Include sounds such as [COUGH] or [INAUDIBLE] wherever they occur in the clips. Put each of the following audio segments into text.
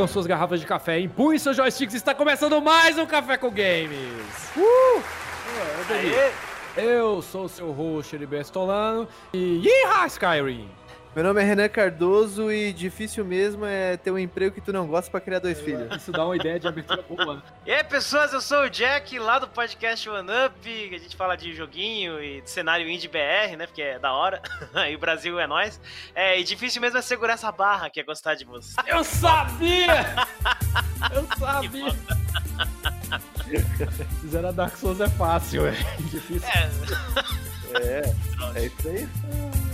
Ergam suas garrafas de café, empurrem seus joysticks, está começando mais um Café com Games! Uh! Eu sou o seu host, Heriberto Stolano, e Yeehaw, Skyrim! Meu nome é Renan Cardoso e difícil mesmo é ter um emprego que tu não gosta pra criar dois É, filhos. Isso dá uma ideia de abertura boa, né? E aí, pessoas, eu sou o Jack, lá do podcast One Up, que a gente fala de joguinho e de cenário indie BR, né, porque é da hora, [LAUGHS] e o Brasil é nós. É, e difícil mesmo é segurar essa barra, que é gostar de você. Eu sabia! Eu sabia! Zerar Dark Souls é fácil, é difícil. É, É, é isso aí. [LAUGHS]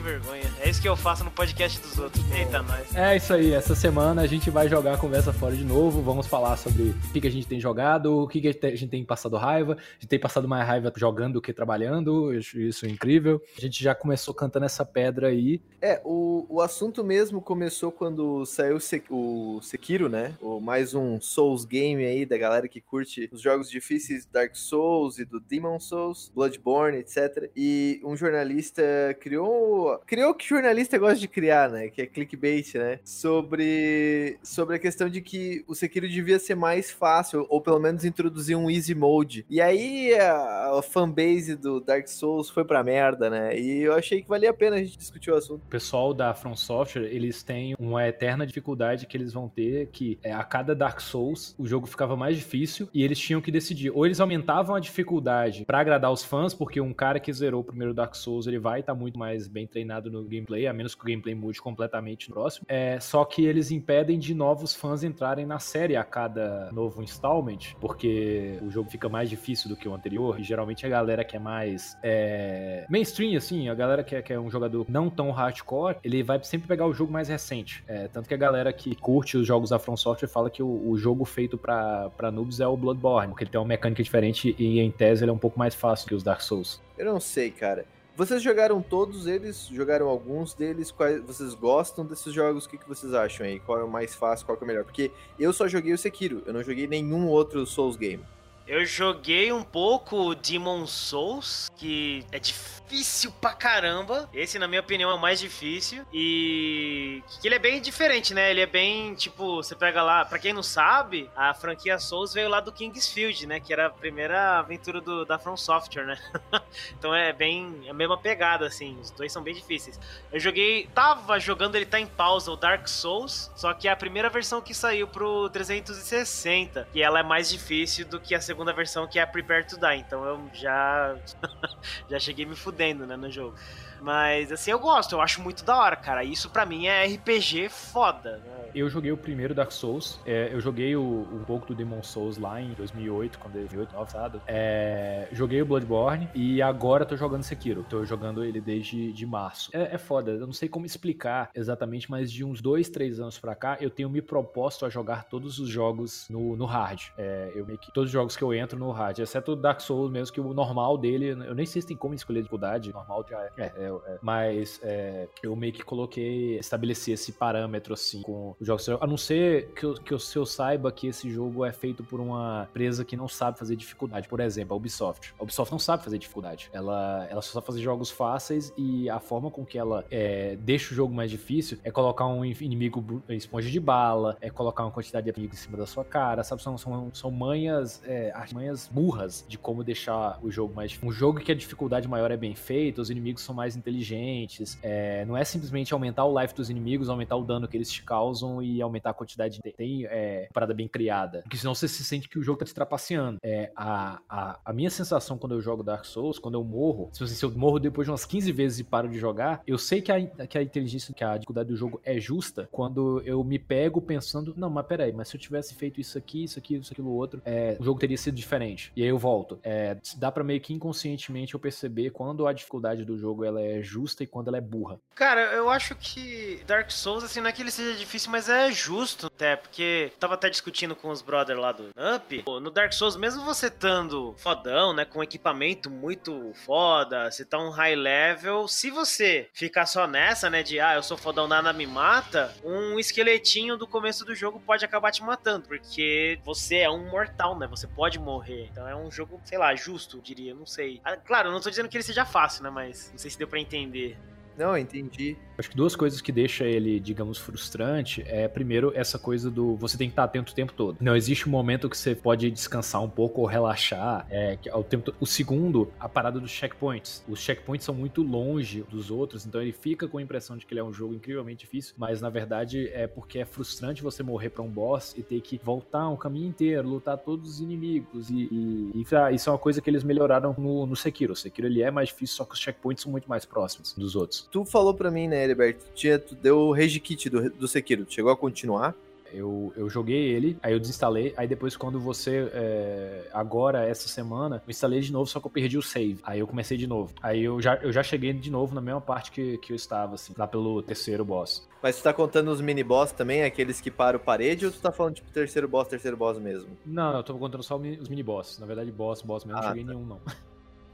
que vergonha. É isso que eu faço no podcast dos outros. Eita, nós. É isso aí, essa semana a gente vai jogar a conversa fora de novo. Vamos falar sobre o que, que a gente tem jogado, o que, que a gente tem passado raiva. A gente tem passado mais raiva jogando do que trabalhando, isso é incrível. A gente já começou cantando essa pedra aí. É, o, o assunto mesmo começou quando saiu o Sekiro, né? O, mais um Souls game aí da galera que curte os jogos difíceis Dark Souls e do Demon Souls, Bloodborne, etc. E um jornalista criou. Criou o que jornalista gosta de criar, né? Que é clickbait, né? Sobre, sobre a questão de que o Sekiro devia ser mais fácil, ou pelo menos introduzir um easy mode. E aí a, a fanbase do Dark Souls foi pra merda, né? E eu achei que valia a pena a gente discutir o assunto. O pessoal da From Software, eles têm uma eterna dificuldade que eles vão ter, que é, a cada Dark Souls o jogo ficava mais difícil e eles tinham que decidir. Ou eles aumentavam a dificuldade pra agradar os fãs, porque um cara que zerou o primeiro Dark Souls, ele vai estar muito mais bem treinado no gameplay, a menos que o gameplay mude completamente no próximo. É, só que eles impedem de novos fãs entrarem na série a cada novo installment, porque o jogo fica mais difícil do que o anterior, e geralmente a galera que é mais é, mainstream, assim, a galera que é, que é um jogador não tão hardcore, ele vai sempre pegar o jogo mais recente. É, tanto que a galera que curte os jogos da From Software fala que o, o jogo feito pra, pra noobs é o Bloodborne, porque ele tem uma mecânica diferente e em tese ele é um pouco mais fácil que os Dark Souls. Eu não sei, cara. Vocês jogaram todos eles? Jogaram alguns deles? Quais vocês gostam desses jogos? O que, que vocês acham aí? Qual é o mais fácil? Qual é o melhor? Porque eu só joguei o Sekiro. Eu não joguei nenhum outro Souls game. Eu joguei um pouco Demon Souls, que é difícil pra caramba. Esse, na minha opinião, é o mais difícil. E que ele é bem diferente, né? Ele é bem, tipo, você pega lá, pra quem não sabe, a franquia Souls veio lá do Kingsfield, né? Que era a primeira aventura do, da From Software, né? [LAUGHS] então é bem a mesma pegada, assim. Os dois são bem difíceis. Eu joguei, tava jogando, ele tá em pausa, o Dark Souls, só que é a primeira versão que saiu pro 360, e ela é mais difícil do que a segunda versão, que é a Prepare to Die. Então eu já [LAUGHS] já cheguei me fudendo, né, no jogo. Mas assim, eu gosto, eu acho muito da hora, cara. Isso pra mim é RPG foda, né? Eu joguei o primeiro Dark Souls, é, eu joguei o, um pouco do Demon Souls lá em 2008, quando ele 2008, passado. É, joguei o Bloodborne e agora tô jogando Sekiro. Tô jogando ele desde de março. É, é foda, eu não sei como explicar exatamente, mas de uns dois, três anos pra cá, eu tenho me proposto a jogar todos os jogos no, no hard. É, eu meio que todos os jogos que eu entro no hard, exceto o Dark Souls mesmo, que o normal dele, eu nem sei se tem como escolher dificuldade, normal já é. é, é, é. mas é, eu meio que coloquei, estabeleci esse parâmetro assim com os jogos. A não ser que eu, que saiba que esse jogo é feito por uma empresa que não sabe fazer dificuldade. Por exemplo, a Ubisoft. A Ubisoft não sabe fazer dificuldade. Ela, ela só sabe fazer jogos fáceis e a forma com que ela é, deixa o jogo mais difícil é colocar um inimigo esponja de bala, é colocar uma quantidade de inimigos em cima da sua cara, sabe? São, são, são manhas, é, manhas burras de como deixar o jogo mais difícil. Um jogo que a dificuldade maior é bem feita, os inimigos são mais inteligentes, é, não é simplesmente aumentar o life dos inimigos, aumentar o dano que eles te causam e aumentar a quantidade de. Tem é, parada bem criada. Porque senão você se sente que o jogo tá te trapaceando. É, a, a, a minha sensação quando eu jogo Dark Souls, quando eu morro, se, se eu morro depois de umas 15 vezes e paro de jogar, eu sei que a, que a inteligência, que a dificuldade do jogo é justa quando eu me pego pensando, não, mas peraí, mas se eu tivesse feito isso aqui, isso aqui, isso aquilo outro, é, o jogo teria sido diferente. E aí eu volto. É, dá pra meio que inconscientemente eu perceber quando a dificuldade do jogo ela é justa e quando ela é burra. Cara, eu acho que Dark Souls, assim, não é que ele seja difícil, mas é justo, até, porque tava até discutindo com os brothers lá do Up. No Dark Souls, mesmo você estando fodão, né, com equipamento muito foda, você tá um high level, se você ficar só nessa, né, de ah, eu sou fodão, nada me mata, um esqueletinho do começo do jogo pode acabar te matando, porque você é um mortal, né, você pode morrer. Então é um jogo, sei lá, justo, diria, não sei. Ah, claro, não tô dizendo que ele seja fácil, né, mas não sei se deu pra entender. Não, entendi. Acho que duas coisas que deixa ele, digamos, frustrante é, primeiro, essa coisa do você tem que estar atento o tempo todo. Não existe um momento que você pode descansar um pouco ou relaxar. É, ao tempo O segundo, a parada dos checkpoints. Os checkpoints são muito longe dos outros, então ele fica com a impressão de que ele é um jogo incrivelmente difícil, mas na verdade é porque é frustrante você morrer para um boss e ter que voltar um caminho inteiro, lutar todos os inimigos e, e, e isso é uma coisa que eles melhoraram no, no Sekiro. O Sekiro ele é mais difícil, só que os checkpoints são muito mais próximos dos outros. Tu falou para mim, né, Heriberto? Tu, tu deu o Rage Kit do, do Sekiro. Tu chegou a continuar? Eu, eu joguei ele, aí eu desinstalei, aí depois quando você, é, agora, essa semana, eu instalei de novo, só que eu perdi o save. Aí eu comecei de novo. Aí eu já, eu já cheguei de novo na mesma parte que, que eu estava, assim, lá pelo terceiro boss. Mas tu tá contando os mini boss também, aqueles que param parede, ou tu tá falando tipo terceiro boss, terceiro boss mesmo? Não, eu tô contando só os mini boss. Na verdade, boss, boss mesmo, ah, não cheguei tá. nenhum, não. [LAUGHS]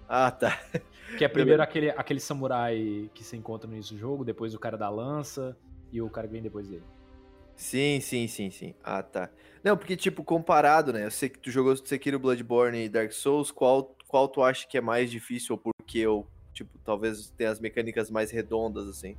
Ah, tá. Que é primeiro aquele, aquele samurai que se encontra no início do jogo, depois o cara da lança e o cara que vem depois dele. Sim, sim, sim, sim. Ah, tá. Não, porque, tipo, comparado, né? Eu sei que tu jogou Sekiro, Bloodborne e Dark Souls, qual, qual tu acha que é mais difícil ou por que? Ou, tipo, talvez tenha as mecânicas mais redondas, assim?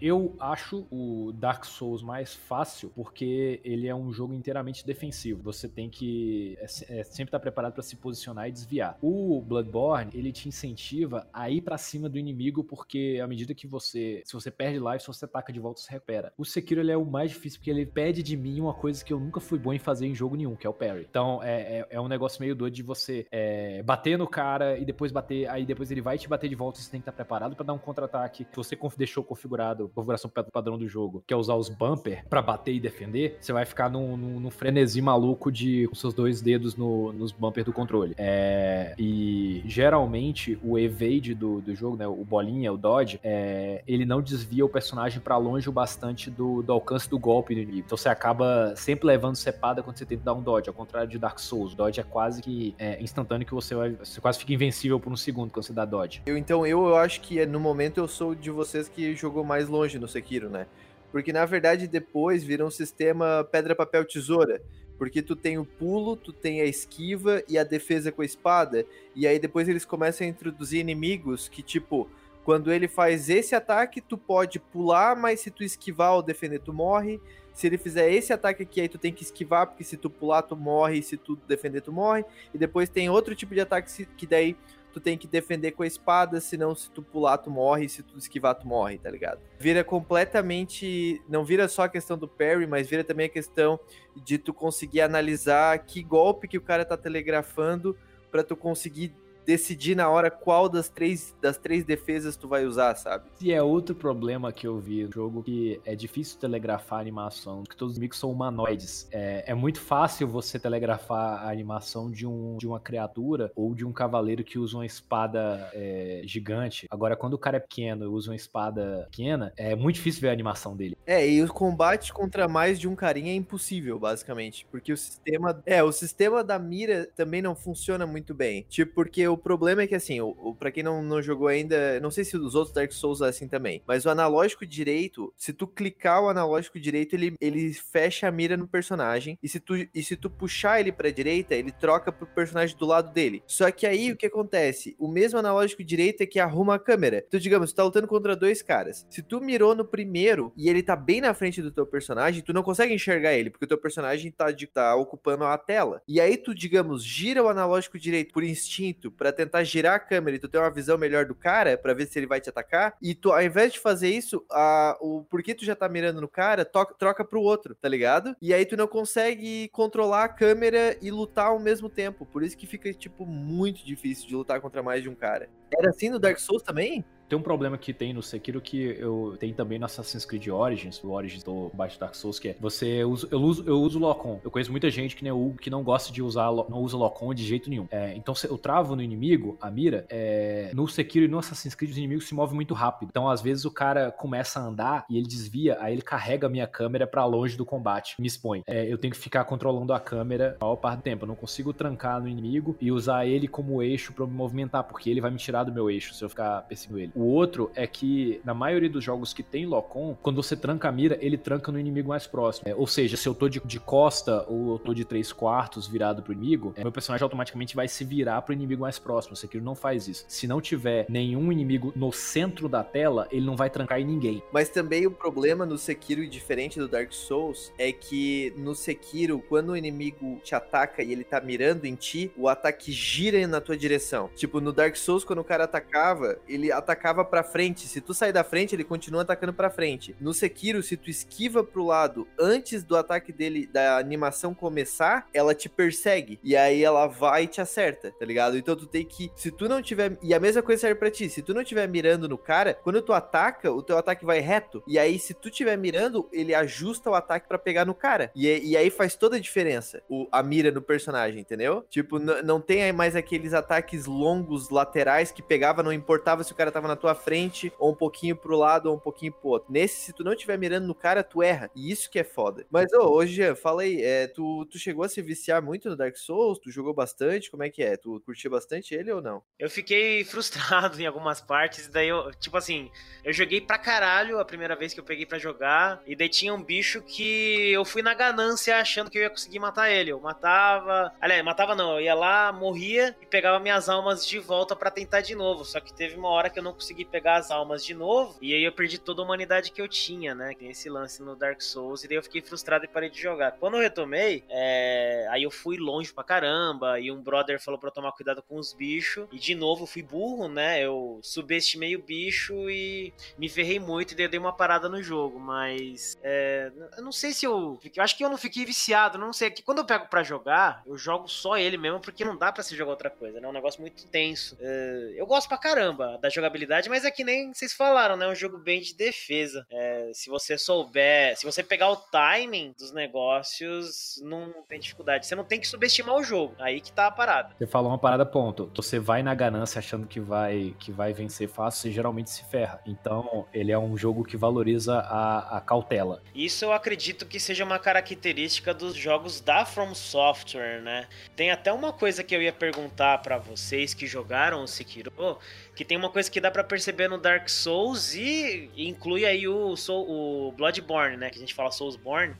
Eu acho o Dark Souls mais fácil porque ele é um jogo inteiramente defensivo. Você tem que é, é, sempre estar tá preparado para se posicionar e desviar. O Bloodborne, ele te incentiva a ir para cima do inimigo porque à medida que você, se você perde life, se você ataca de volta, você recupera. O Sekiro ele é o mais difícil porque ele pede de mim uma coisa que eu nunca fui bom em fazer em jogo nenhum, que é o parry. Então é, é, é um negócio meio doido de você é, bater no cara e depois bater, aí depois ele vai te bater de volta, você tem que estar tá preparado para dar um contra-ataque que você deixou configurado configuração padrão do jogo, que é usar os bumper para bater e defender, você vai ficar num, num, num frenesi maluco de com seus dois dedos no, nos bumper do controle. É, e geralmente o evade do, do jogo, né, o bolinha, o dodge, é, ele não desvia o personagem para longe o bastante do, do alcance do golpe do inimigo. Então você acaba sempre levando cepada quando você tenta dar um dodge, ao contrário de Dark Souls. O dodge é quase que é, instantâneo que você vai. Você quase fica invencível por um segundo quando você dá dodge. Eu, então eu, eu acho que no momento eu sou de vocês que jogou mais longe no Sekiro, né? Porque na verdade depois vira um sistema pedra, papel, tesoura. Porque tu tem o pulo, tu tem a esquiva e a defesa com a espada. E aí depois eles começam a introduzir inimigos que, tipo, quando ele faz esse ataque, tu pode pular, mas se tu esquivar ou defender, tu morre. Se ele fizer esse ataque aqui, aí tu tem que esquivar, porque se tu pular, tu morre, e se tu defender, tu morre. E depois tem outro tipo de ataque que daí tu tem que defender com a espada, senão se tu pular tu morre, se tu esquivar tu morre, tá ligado? Vira completamente, não vira só a questão do parry, mas vira também a questão de tu conseguir analisar que golpe que o cara tá telegrafando para tu conseguir decidir na hora qual das três, das três defesas tu vai usar, sabe? E é outro problema que eu vi no jogo, que é difícil telegrafar a animação, porque todos os inimigos são humanoides. É, é muito fácil você telegrafar a animação de, um, de uma criatura ou de um cavaleiro que usa uma espada é, gigante. Agora, quando o cara é pequeno e usa uma espada pequena, é muito difícil ver a animação dele. É, e o combate contra mais de um carinha é impossível, basicamente, porque o sistema... É, o sistema da mira também não funciona muito bem. Tipo, porque o problema é que, assim, o, o, pra quem não, não jogou ainda, não sei se os outros Dark Souls é assim também, mas o analógico direito, se tu clicar o analógico direito, ele, ele fecha a mira no personagem, e se tu, e se tu puxar ele pra direita, ele troca pro personagem do lado dele. Só que aí, o que acontece? O mesmo analógico direito é que arruma a câmera. Então, digamos, tu tá lutando contra dois caras. Se tu mirou no primeiro, e ele tá bem na frente do teu personagem, tu não consegue enxergar ele, porque o teu personagem tá, de, tá ocupando a tela. E aí tu, digamos, gira o analógico direito por instinto para tentar girar a câmera e tu ter uma visão melhor do cara para ver se ele vai te atacar. E tu, ao invés de fazer isso, a, o porquê tu já tá mirando no cara, toca, troca pro outro, tá ligado? E aí tu não consegue controlar a câmera e lutar ao mesmo tempo. Por isso que fica, tipo, muito difícil de lutar contra mais de um cara. Era assim no Dark Souls também? Tem um problema que tem no Sekiro que eu tenho também no Assassin's Creed Origins, o Origins do baixo Dark Souls, que é você usa, eu uso eu uso Locom. Eu conheço muita gente que nem o Hugo que não gosta de usar não usa Locom de jeito nenhum. É, então eu travo no inimigo, a mira, é, no Sekiro e no Assassin's Creed os inimigos se movem muito rápido. Então às vezes o cara começa a andar e ele desvia, aí ele carrega a minha câmera para longe do combate, me expõe. É, eu tenho que ficar controlando a câmera a maior parte do tempo. Eu não consigo trancar no inimigo e usar ele como eixo para me movimentar, porque ele vai me tirar do meu eixo se eu ficar perseguindo ele. O outro é que, na maioria dos jogos que tem lock-on, quando você tranca a mira, ele tranca no inimigo mais próximo. É, ou seja, se eu tô de, de, costa ou eu tô de três quartos virado pro inimigo, é, meu personagem automaticamente vai se virar pro inimigo mais próximo. O Sekiro não faz isso. Se não tiver nenhum inimigo no centro da tela, ele não vai trancar em ninguém. Mas também o problema no Sekiro, diferente do Dark Souls, é que no Sekiro, quando o inimigo te ataca e ele tá mirando em ti, o ataque gira na tua direção. Tipo, no Dark Souls, quando o cara atacava, ele atacava pra frente. Se tu sair da frente, ele continua atacando pra frente. No Sekiro, se tu esquiva pro lado antes do ataque dele, da animação começar, ela te persegue. E aí ela vai e te acerta, tá ligado? Então tu tem que. Se tu não tiver. E a mesma coisa serve pra ti. Se tu não tiver mirando no cara, quando tu ataca, o teu ataque vai reto. E aí, se tu tiver mirando, ele ajusta o ataque para pegar no cara. E, e aí faz toda a diferença. O, a mira no personagem, entendeu? Tipo, não tem mais aqueles ataques longos laterais que pegava, não importava se o cara tava na tua frente, ou um pouquinho pro lado, ou um pouquinho pro outro. Nesse, se tu não estiver mirando no cara, tu erra. E isso que é foda. Mas, ô, hoje, fala aí, é, tu, tu chegou a se viciar muito no Dark Souls? Tu jogou bastante? Como é que é? Tu curtiu bastante ele ou não? Eu fiquei [LAUGHS] frustrado em algumas partes, e daí eu, tipo assim, eu joguei pra caralho a primeira vez que eu peguei para jogar, e daí tinha um bicho que eu fui na ganância achando que eu ia conseguir matar ele. Eu matava. Aliás, matava não, eu ia lá, morria e pegava minhas almas de volta para tentar de novo. Só que teve uma hora que eu não consegui pegar as almas de novo, e aí eu perdi toda a humanidade que eu tinha, né? Tem esse lance no Dark Souls, e daí eu fiquei frustrado e parei de jogar. Quando eu retomei, é... aí eu fui longe pra caramba, e um brother falou pra eu tomar cuidado com os bichos, e de novo eu fui burro, né? Eu subestimei o bicho e me ferrei muito, e daí eu dei uma parada no jogo, mas é... eu não sei se eu. Eu acho que eu não fiquei viciado, não sei. Que quando eu pego para jogar, eu jogo só ele mesmo, porque não dá para se jogar outra coisa, né? É um negócio muito tenso. É... Eu gosto pra caramba da jogabilidade, mas é que nem vocês falaram, né? É um jogo bem de defesa. É... Se você souber, se você pegar o timing dos negócios, não tem dificuldade. Você não tem que subestimar o jogo. Aí que tá a parada. Você falou uma parada, ponto. Você vai na ganância achando que vai, que vai vencer fácil, você geralmente se ferra. Então, ele é um jogo que valoriza a, a cautela. Isso eu acredito que seja uma característica dos jogos da From Software, né? Tem até uma coisa que eu ia perguntar para vocês que jogaram o Sekiro, que tem uma coisa que dá para perceber no Dark Souls e inclui aí o, o Bloodborne, né? Que a gente fala Soulsborne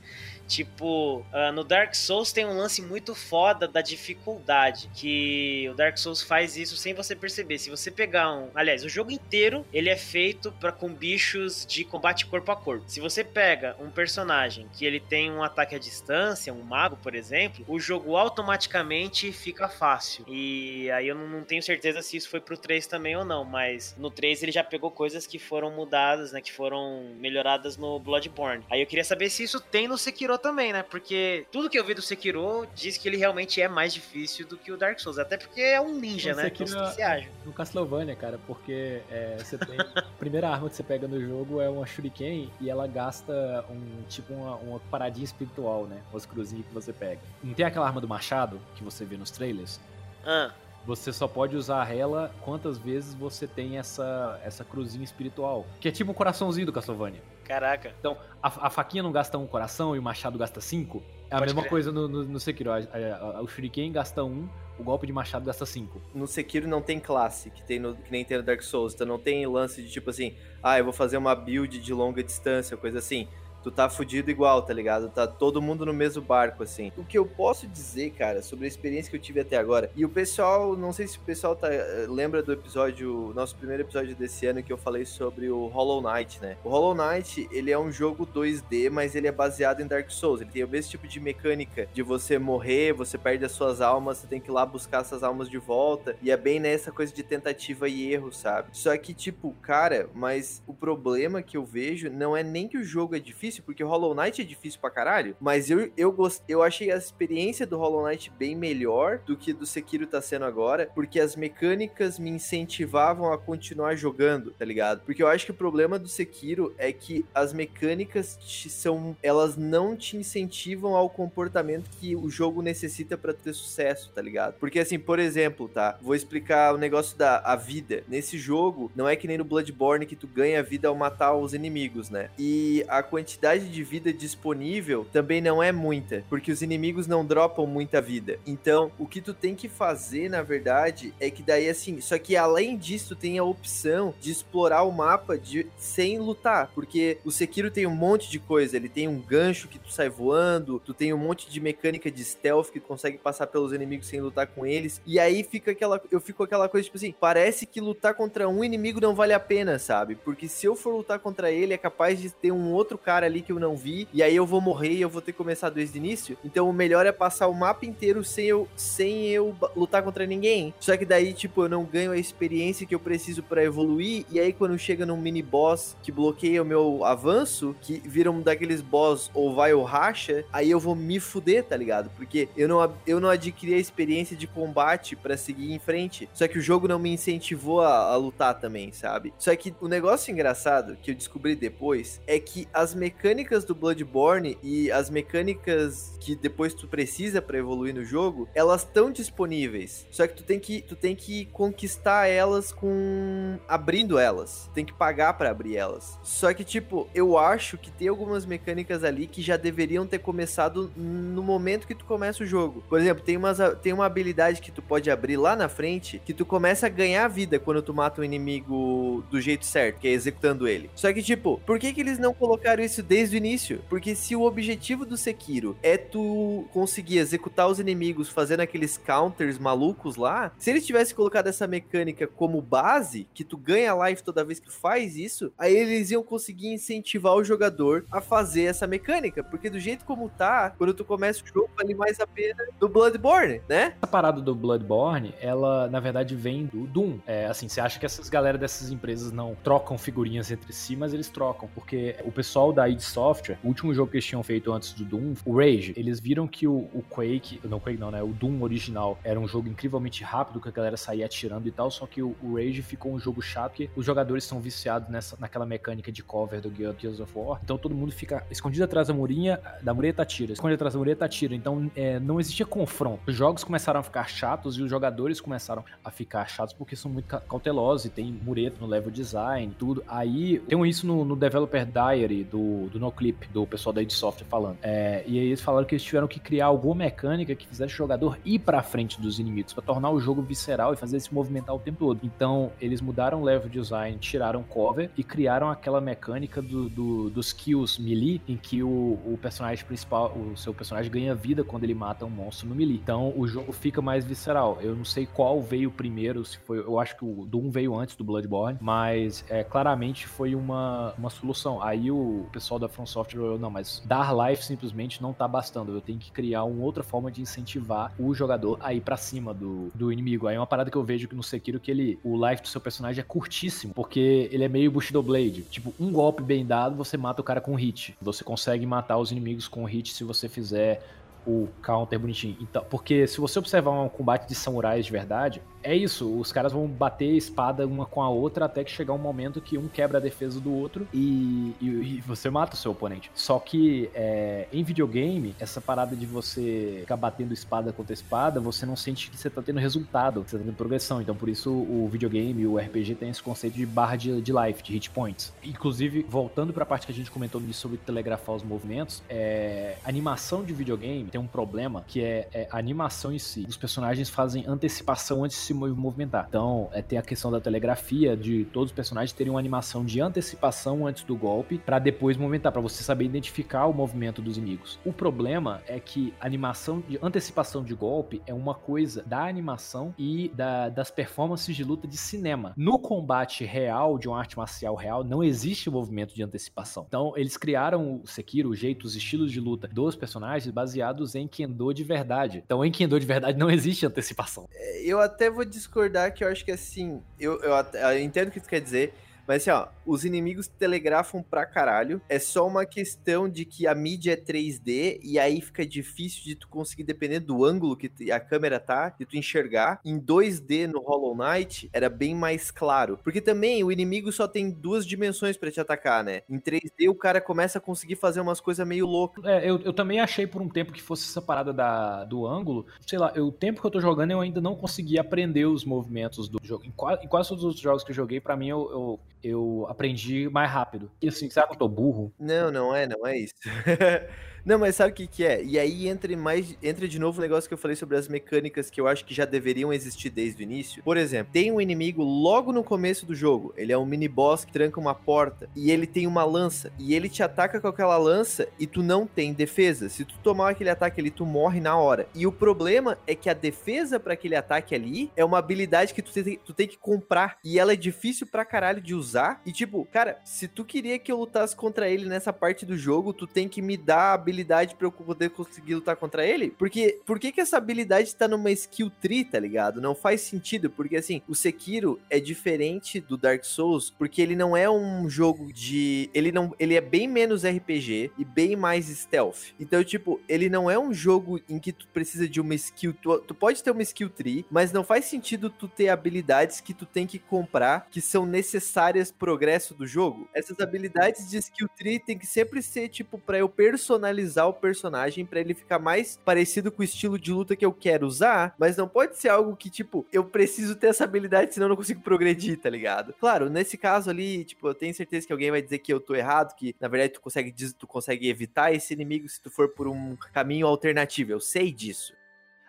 Tipo, uh, no Dark Souls tem um lance muito foda da dificuldade, que o Dark Souls faz isso sem você perceber. Se você pegar um, aliás, o jogo inteiro ele é feito para com bichos de combate corpo a corpo. Se você pega um personagem que ele tem um ataque à distância, um mago, por exemplo, o jogo automaticamente fica fácil. E aí eu não tenho certeza se isso foi pro 3 também ou não, mas no 3 ele já pegou coisas que foram mudadas, né, que foram melhoradas no Bloodborne. Aí eu queria saber se isso tem no Sekiro também, né? Porque tudo que eu vi do Sekiro diz que ele realmente é mais difícil do que o Dark Souls. Até porque é um ninja, né? Sekiro então, se acha. No Castlevania, cara, porque é, você tem. a [LAUGHS] primeira arma que você pega no jogo é uma Shuriken e ela gasta um tipo uma, uma paradinha espiritual, né? Umas cruzinhas que você pega. Não tem aquela arma do machado que você vê nos trailers? Ah. Você só pode usar ela quantas vezes você tem essa, essa cruzinha espiritual. Que é tipo um coraçãozinho do Castlevania. Caraca. Então, a, a faquinha não gasta um coração e o machado gasta cinco? É a Pode mesma crer. coisa no, no, no Sekiro. A, a, a, o Shuriken gasta um, o golpe de machado gasta cinco. No Sekiro não tem classe, que, tem no, que nem tem no Dark Souls. Então não tem lance de tipo assim, ah, eu vou fazer uma build de longa distância, coisa assim tu tá fudido igual, tá ligado? Tá todo mundo no mesmo barco, assim. O que eu posso dizer, cara, sobre a experiência que eu tive até agora, e o pessoal, não sei se o pessoal tá, eh, lembra do episódio, nosso primeiro episódio desse ano que eu falei sobre o Hollow Knight, né? O Hollow Knight, ele é um jogo 2D, mas ele é baseado em Dark Souls. Ele tem o mesmo tipo de mecânica de você morrer, você perde as suas almas, você tem que ir lá buscar essas almas de volta, e é bem nessa coisa de tentativa e erro, sabe? Só que, tipo, cara, mas o problema que eu vejo não é nem que o jogo é difícil, difícil, porque Hollow Knight é difícil pra caralho, mas eu, eu, gost... eu achei a experiência do Hollow Knight bem melhor do que do Sekiro tá sendo agora, porque as mecânicas me incentivavam a continuar jogando, tá ligado? Porque eu acho que o problema do Sekiro é que as mecânicas são. Elas não te incentivam ao comportamento que o jogo necessita para ter sucesso, tá ligado? Porque assim, por exemplo, tá? Vou explicar o negócio da a vida. Nesse jogo, não é que nem no Bloodborne que tu ganha vida ao matar os inimigos, né? E a quantidade quantidade de vida disponível também não é muita, porque os inimigos não dropam muita vida. Então, o que tu tem que fazer, na verdade, é que daí assim, só que além disso, tem a opção de explorar o mapa de sem lutar, porque o Sekiro tem um monte de coisa, ele tem um gancho que tu sai voando, tu tem um monte de mecânica de stealth que consegue passar pelos inimigos sem lutar com eles. E aí fica aquela eu fico aquela coisa tipo assim, parece que lutar contra um inimigo não vale a pena, sabe? Porque se eu for lutar contra ele, é capaz de ter um outro cara ali que eu não vi, e aí eu vou morrer e eu vou ter que começar desde o início. Então o melhor é passar o mapa inteiro sem eu sem eu lutar contra ninguém. Só que daí, tipo, eu não ganho a experiência que eu preciso para evoluir, e aí quando chega num mini boss que bloqueia o meu avanço, que vira um daqueles boss ou vai ou racha, aí eu vou me fuder, tá ligado? Porque eu não, eu não adquiri a experiência de combate para seguir em frente. Só que o jogo não me incentivou a, a lutar também, sabe? Só que o negócio engraçado que eu descobri depois é que as mecânicas do Bloodborne e as mecânicas que depois tu precisa para evoluir no jogo, elas estão disponíveis. Só que tu tem que tu tem que conquistar elas com abrindo elas. Tem que pagar para abrir elas. Só que tipo, eu acho que tem algumas mecânicas ali que já deveriam ter começado no momento que tu começa o jogo. Por exemplo, tem umas tem uma habilidade que tu pode abrir lá na frente que tu começa a ganhar vida quando tu mata um inimigo do jeito certo, que é executando ele. Só que tipo, por que que eles não colocaram isso desde o início? Porque se o objetivo do Sekiro é tu conseguir executar os inimigos fazendo aqueles counters malucos lá, se eles tivessem colocado essa mecânica como base, que tu ganha life toda vez que faz isso, aí eles iam conseguir incentivar o jogador a fazer essa mecânica, porque do jeito como tá, quando tu começa o jogo, vale mais a pena do Bloodborne, né? Essa parada do Bloodborne, ela na verdade vem do Doom. É, assim, você acha que essas galera dessas empresas não trocam figurinhas entre si, mas eles trocam, porque o pessoal da id Software, o último jogo que eles tinham feito antes do Doom, o Rage, eles viram que o, o Quake, não Quake não, né, o Doom original era um jogo incrivelmente rápido, que a galera saía atirando e tal, só que o, o Rage ficou um jogo chato, porque os jogadores são viciados nessa, naquela mecânica de cover do Gears of War, então todo mundo fica escondido atrás da murinha, da mureta tira, escondido atrás da mureta tira, então é, não existia confronto. Os jogos começaram a ficar chatos e os jogadores começaram a ficar chatos porque são muito cautelosos e tem mureta no level design, tudo. Aí tem isso no, no Developer Diary do, do NoClip, do pessoal da id Software falando. É, e aí eles falaram que eles tiveram que criar alguma mecânica que fizesse o jogador ir pra frente dos inimigos, para tornar o jogo visceral e fazer ele se movimentar o tempo todo. Então, eles mudaram o level design, tiraram cover e criaram aquela mecânica do, do, dos kills melee, em que o, o personagem principal, o seu personagem ganha vida quando ele mata um monstro no melee. Então, o jogo fica mais visceral. Eu não sei qual veio primeiro, se foi, eu acho que o Doom veio antes do Bloodborne, mas é, claramente foi uma, uma solução. Aí o pessoal da From Software falou, não, mas dar life simplesmente não tá bastando, eu tenho que criar uma outra forma de incentivar o jogador a ir pra cima do, do inimigo. Aí é uma parada que eu vejo no Sekiro que ele, o life do seu personagem é curtíssimo, porque ele é meio Bushido Blade. Tipo, um golpe bem dado, você mata o cara com hit. Você consegue matar os inimigos com hit se você fizer o counter bonitinho. Então, porque se você observar um combate de samurais de verdade, é isso, os caras vão bater espada uma com a outra até que chegar um momento que um quebra a defesa do outro e, e, e você mata o seu oponente. Só que é, em videogame, essa parada de você ficar batendo espada contra espada, você não sente que você tá tendo resultado, que você tá tendo progressão. Então por isso o videogame, o RPG tem esse conceito de barra de, de life, de hit points. Inclusive, voltando para a parte que a gente comentou sobre telegrafar os movimentos, é, animação de videogame tem um problema que é, é a animação em si. Os personagens fazem antecipação antes se movimentar. Então, é, tem a questão da telegrafia, de todos os personagens terem uma animação de antecipação antes do golpe, para depois movimentar, para você saber identificar o movimento dos inimigos. O problema é que animação de antecipação de golpe é uma coisa da animação e da, das performances de luta de cinema. No combate real, de uma arte marcial real, não existe movimento de antecipação. Então, eles criaram o Sekiro, o jeito, os estilos de luta dos personagens baseados em Kendo de verdade. Então, em Kendo de verdade não existe antecipação. É, eu até vou discordar que eu acho que assim, eu, eu, eu entendo o que tu quer dizer, mas assim, ó, os inimigos telegrafam pra caralho. É só uma questão de que a mídia é 3D e aí fica difícil de tu conseguir, dependendo do ângulo que a câmera tá, de tu enxergar. Em 2D no Hollow Knight era bem mais claro. Porque também o inimigo só tem duas dimensões para te atacar, né? Em 3D o cara começa a conseguir fazer umas coisas meio loucas. É, eu, eu também achei por um tempo que fosse essa parada da, do ângulo. Sei lá, eu, o tempo que eu tô jogando eu ainda não consegui aprender os movimentos do jogo. Em, em quase todos os jogos que eu joguei, para mim eu, eu eu aprendi mais rápido. E assim, será que eu tô burro? Não, não é, não é isso. [LAUGHS] Não, mas sabe o que, que é? E aí entra mais. Entra de novo o negócio que eu falei sobre as mecânicas que eu acho que já deveriam existir desde o início. Por exemplo, tem um inimigo logo no começo do jogo. Ele é um mini boss que tranca uma porta. E ele tem uma lança. E ele te ataca com aquela lança e tu não tem defesa. Se tu tomar aquele ataque ali, tu morre na hora. E o problema é que a defesa para aquele ataque ali é uma habilidade que tu tem, tu tem que comprar. E ela é difícil pra caralho de usar. E tipo, cara, se tu queria que eu lutasse contra ele nessa parte do jogo, tu tem que me dar a habilidade para eu poder conseguir lutar contra ele? Porque por que que essa habilidade tá numa skill tree, tá ligado? Não faz sentido, porque assim, o Sekiro é diferente do Dark Souls, porque ele não é um jogo de, ele não, ele é bem menos RPG e bem mais stealth. Então, tipo, ele não é um jogo em que tu precisa de uma skill, tu, tu pode ter uma skill tree, mas não faz sentido tu ter habilidades que tu tem que comprar, que são necessárias pro progresso do jogo. Essas habilidades de skill tree tem que sempre ser tipo para eu personalizar personalizar o personagem para ele ficar mais parecido com o estilo de luta que eu quero usar, mas não pode ser algo que, tipo, eu preciso ter essa habilidade, senão eu não consigo progredir, tá ligado? Claro, nesse caso ali, tipo, eu tenho certeza que alguém vai dizer que eu tô errado, que na verdade tu consegue, tu consegue evitar esse inimigo se tu for por um caminho alternativo. Eu sei disso.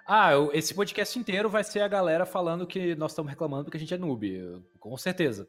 Ah, esse podcast inteiro vai ser a galera falando que nós estamos reclamando porque a gente é noob. Com certeza.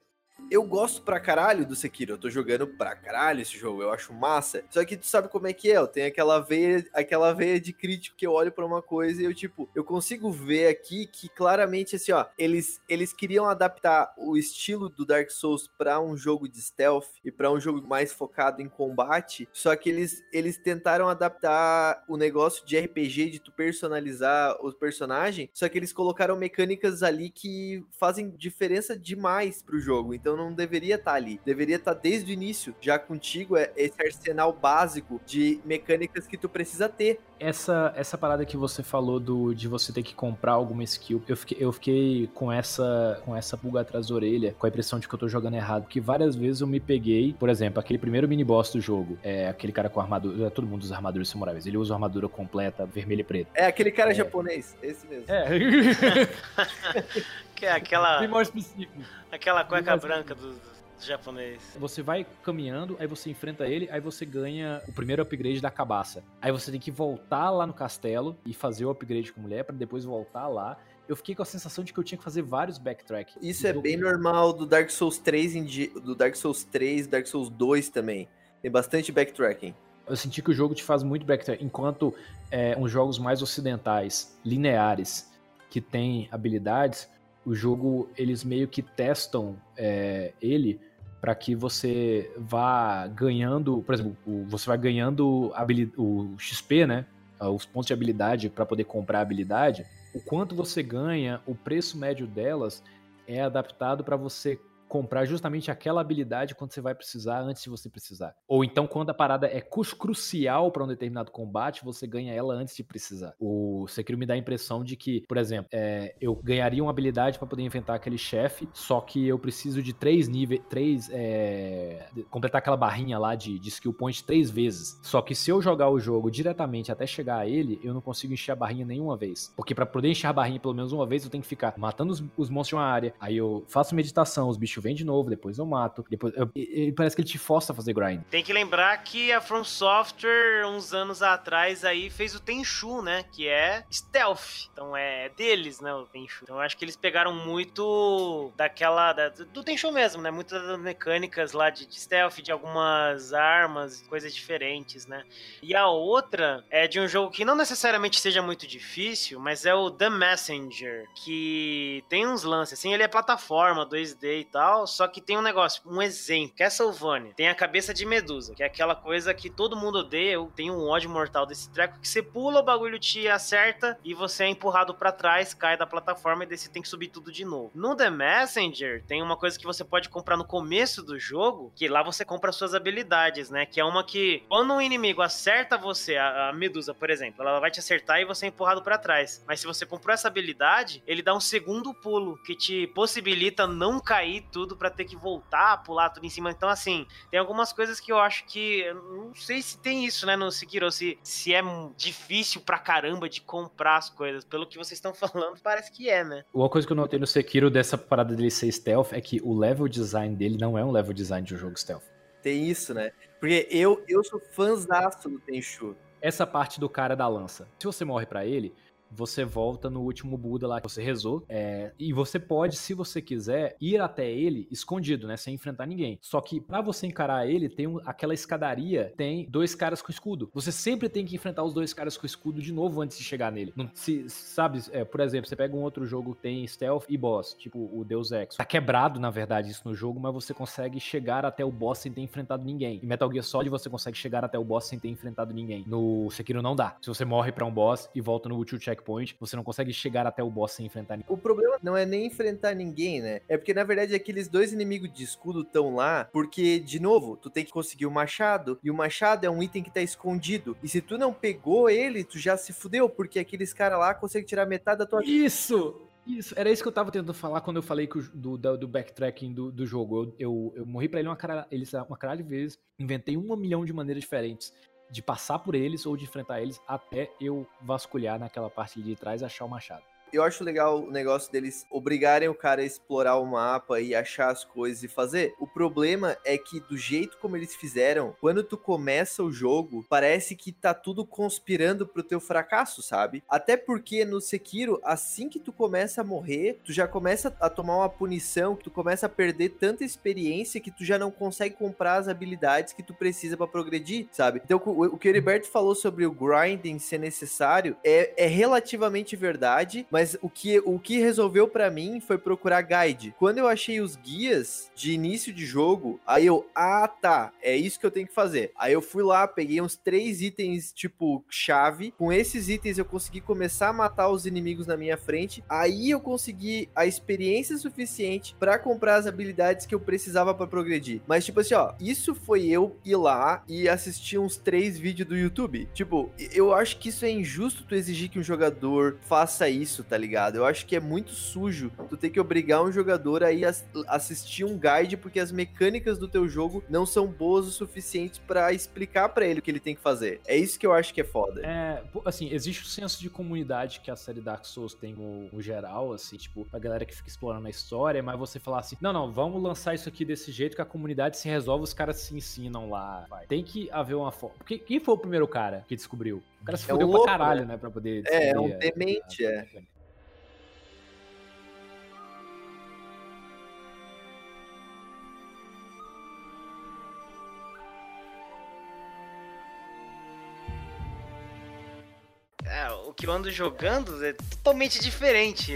Eu gosto pra caralho do Sekiro, eu tô jogando pra caralho esse jogo, eu acho massa. Só que tu sabe como é que é, eu tenho aquela veia, aquela veia de crítico que eu olho pra uma coisa e eu, tipo, eu consigo ver aqui que claramente, assim, ó, eles, eles queriam adaptar o estilo do Dark Souls pra um jogo de stealth e pra um jogo mais focado em combate, só que eles, eles tentaram adaptar o negócio de RPG, de tu personalizar os personagens, só que eles colocaram mecânicas ali que fazem diferença demais pro jogo. Então não deveria estar tá ali. Deveria estar tá desde o início, já contigo, é esse arsenal básico de mecânicas que tu precisa ter. Essa, essa parada que você falou do, de você ter que comprar alguma skill, eu fiquei, eu fiquei com essa com essa pulga atrás da orelha, com a impressão de que eu tô jogando errado, porque várias vezes eu me peguei, por exemplo, aquele primeiro mini boss do jogo, é aquele cara com armadura, todo mundo usa armaduras samurais, ele usa armadura completa, vermelha e preta. É aquele cara é. japonês, esse mesmo. É. [LAUGHS] [LAUGHS] que é aquela. Bem mais específico. Aquela cueca branca do, do japonês. Você vai caminhando, aí você enfrenta ele, aí você ganha o primeiro upgrade da cabaça. Aí você tem que voltar lá no castelo e fazer o upgrade com a mulher para depois voltar lá. Eu fiquei com a sensação de que eu tinha que fazer vários backtrack. Isso é bem normal do Dark Souls 3 do Dark Souls 3, Dark Souls 2 também. Tem bastante backtracking. Eu senti que o jogo te faz muito backtrack, enquanto é, uns jogos mais ocidentais, lineares, que tem habilidades, o jogo eles meio que testam é, ele para que você vá ganhando, por exemplo, você vai ganhando o XP, né? Os pontos de habilidade para poder comprar habilidade. O quanto você ganha, o preço médio delas é adaptado para você comprar justamente aquela habilidade quando você vai precisar antes de você precisar. Ou então quando a parada é crucial para um determinado combate, você ganha ela antes de precisar. O Sekiro me dá a impressão de que, por exemplo, é, eu ganharia uma habilidade para poder enfrentar aquele chefe, só que eu preciso de três níveis, três, é, completar aquela barrinha lá de, de skill point três vezes. Só que se eu jogar o jogo diretamente até chegar a ele, eu não consigo encher a barrinha nenhuma vez. Porque para poder encher a barrinha pelo menos uma vez, eu tenho que ficar matando os, os monstros de uma área, aí eu faço meditação, os bichos vem de novo, depois eu mato. Depois eu, ele parece que ele te força a fazer grind. Tem que lembrar que a From Software, uns anos atrás, aí fez o Tenchu, né? Que é stealth. Então é deles, né? O Tenchu. Então eu acho que eles pegaram muito daquela. Da, do Tenchu mesmo, né? Muitas das mecânicas lá de, de stealth, de algumas armas, coisas diferentes, né? E a outra é de um jogo que não necessariamente seja muito difícil, mas é o The Messenger, que tem uns lances, assim, ele é plataforma, 2D e tal, tal, só que tem um negócio, um exemplo, Castlevania, tem a cabeça de Medusa, que é aquela coisa que todo mundo odeia, eu tenho um ódio mortal desse treco, que você pula, o bagulho te acerta e você é empurrado para trás, cai da plataforma e daí você tem que subir tudo de novo. No The Messenger, tem uma coisa que você pode comprar no começo do jogo, que lá você compra suas habilidades, né? Que é uma que, quando um inimigo acerta você, a, a Medusa, por exemplo, ela vai te acertar e você é empurrado para trás. Mas se você comprou essa habilidade, ele dá um segundo pulo, que te possibilita não cair tudo tudo para ter que voltar, pular tudo em cima. Então, assim, tem algumas coisas que eu acho que. Não sei se tem isso, né, no Sekiro, se, se é difícil pra caramba de comprar as coisas. Pelo que vocês estão [LAUGHS] falando, parece que é, né? Uma coisa que eu notei no Sekiro dessa parada dele ser stealth é que o level design dele não é um level design de um jogo stealth. Tem isso, né? Porque eu, eu sou fãzaço do Tenchu. Essa parte do cara da lança. Se você morre para ele, você volta no último Buda lá que você rezou. É, e você pode, se você quiser, ir até ele escondido, né? Sem enfrentar ninguém. Só que para você encarar ele, tem um, aquela escadaria, tem dois caras com escudo. Você sempre tem que enfrentar os dois caras com escudo de novo antes de chegar nele. Não, se, sabe, é, por exemplo, você pega um outro jogo que tem stealth e boss, tipo o Deus Ex. Tá quebrado, na verdade, isso no jogo, mas você consegue chegar até o boss sem ter enfrentado ninguém. Em Metal Gear Solid você consegue chegar até o boss sem ter enfrentado ninguém. No Sekiro não dá. Se você morre para um boss e volta no último check checkpoint, você não consegue chegar até o boss sem enfrentar ninguém. O problema não é nem enfrentar ninguém, né? É porque, na verdade, aqueles dois inimigos de escudo estão lá, porque, de novo, tu tem que conseguir o machado, e o machado é um item que tá escondido. E se tu não pegou ele, tu já se fudeu, porque aqueles caras lá conseguem tirar metade da tua Isso! Isso, era isso que eu tava tentando falar quando eu falei que o, do, do, do backtracking do, do jogo. Eu, eu, eu morri pra ele uma cara, ele uma cara de vezes, inventei um milhão de maneiras diferentes de passar por eles ou de enfrentar eles até eu vasculhar naquela parte de trás e achar o machado eu acho legal o negócio deles obrigarem o cara a explorar o mapa e achar as coisas e fazer. O problema é que do jeito como eles fizeram, quando tu começa o jogo, parece que tá tudo conspirando pro teu fracasso, sabe? Até porque no Sekiro, assim que tu começa a morrer, tu já começa a tomar uma punição, tu começa a perder tanta experiência que tu já não consegue comprar as habilidades que tu precisa para progredir, sabe? Então o, que o Heriberto falou sobre o grinding ser necessário é, é relativamente verdade, mas mas o que, o que resolveu para mim foi procurar guide. Quando eu achei os guias de início de jogo, aí eu, ah tá, é isso que eu tenho que fazer. Aí eu fui lá, peguei uns três itens tipo chave. Com esses itens eu consegui começar a matar os inimigos na minha frente. Aí eu consegui a experiência suficiente para comprar as habilidades que eu precisava para progredir. Mas tipo assim, ó, isso foi eu ir lá e assistir uns três vídeos do YouTube. Tipo, eu acho que isso é injusto tu exigir que um jogador faça isso, tá ligado? Eu acho que é muito sujo tu ter que obrigar um jogador a ir assistir um guide porque as mecânicas do teu jogo não são boas o suficiente para explicar para ele o que ele tem que fazer. É isso que eu acho que é foda. É, assim, existe o senso de comunidade que a série Dark Souls tem no, no geral, assim, tipo, a galera que fica explorando a história, mas você falar assim, não, não, vamos lançar isso aqui desse jeito que a comunidade se resolve, os caras se ensinam lá. Vai. Tem que haver uma forma. Porque quem foi o primeiro cara que descobriu? O cara se é fudeu um louco, pra caralho, né? né, pra poder. É, é um demente, a... é. O que eu ando jogando é totalmente diferente.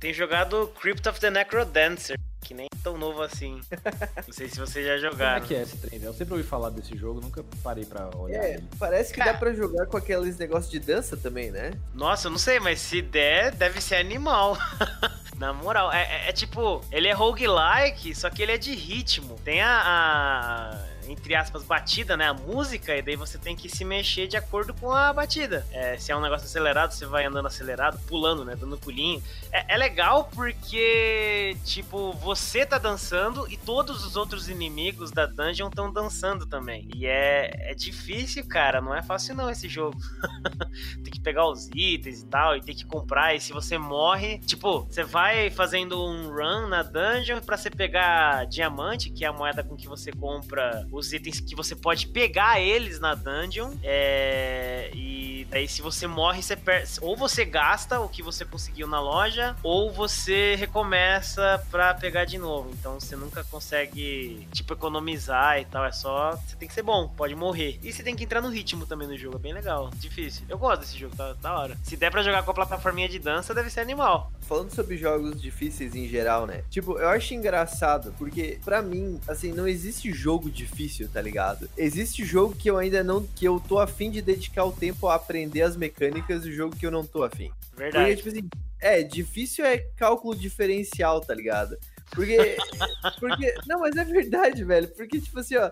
Tenho jogado Crypt of the Necrodancer, que nem é tão novo assim. [LAUGHS] Não sei se vocês já jogaram. Como é que é esse trem? Eu sempre ouvi falar desse jogo, nunca parei pra olhar é, ele. Parece que Cara, dá pra jogar com aqueles negócios de dança também, né? Nossa, eu não sei, mas se der, deve ser animal. [LAUGHS] Na moral, é, é, é, tipo, ele é roguelike, só que ele é de ritmo. Tem a, a entre aspas, batida, né? A música, e daí você tem que se mexer de acordo com a batida. É, se é um negócio acelerado, você vai andando acelerado, pulando, né? Dando pulinho. É, é legal porque, tipo, você tá dançando e todos os outros inimigos da dungeon estão dançando também. E é, é difícil, cara. Não é fácil não esse jogo. [LAUGHS] tem que pegar os itens e tal, e tem que comprar. E se você morre, tipo, você vai fazendo um run na dungeon para você pegar diamante, que é a moeda com que você compra os itens que você pode pegar eles na dungeon. É, e daí, se você morre, você per... ou você gasta o que você conseguiu na loja, ou você recomeça pra pegar de novo. Então você nunca consegue, tipo, economizar e tal. É só. Você tem que ser bom, pode morrer. E você tem que entrar no ritmo também no jogo. É bem legal. Difícil. Eu gosto desse jogo, tá da hora. Se der pra jogar com a plataforminha de dança, deve ser animal. Falando sobre jogos difíceis em geral, né? Tipo, eu acho engraçado, porque para mim, assim, não existe jogo difícil, tá ligado? Existe jogo que eu ainda não. que eu tô afim de dedicar o tempo a aprender as mecânicas e jogo que eu não tô afim. Verdade. Porque, tipo assim, é, difícil é cálculo diferencial, tá ligado? Porque. [LAUGHS] porque. Não, mas é verdade, velho. Porque, tipo assim, ó.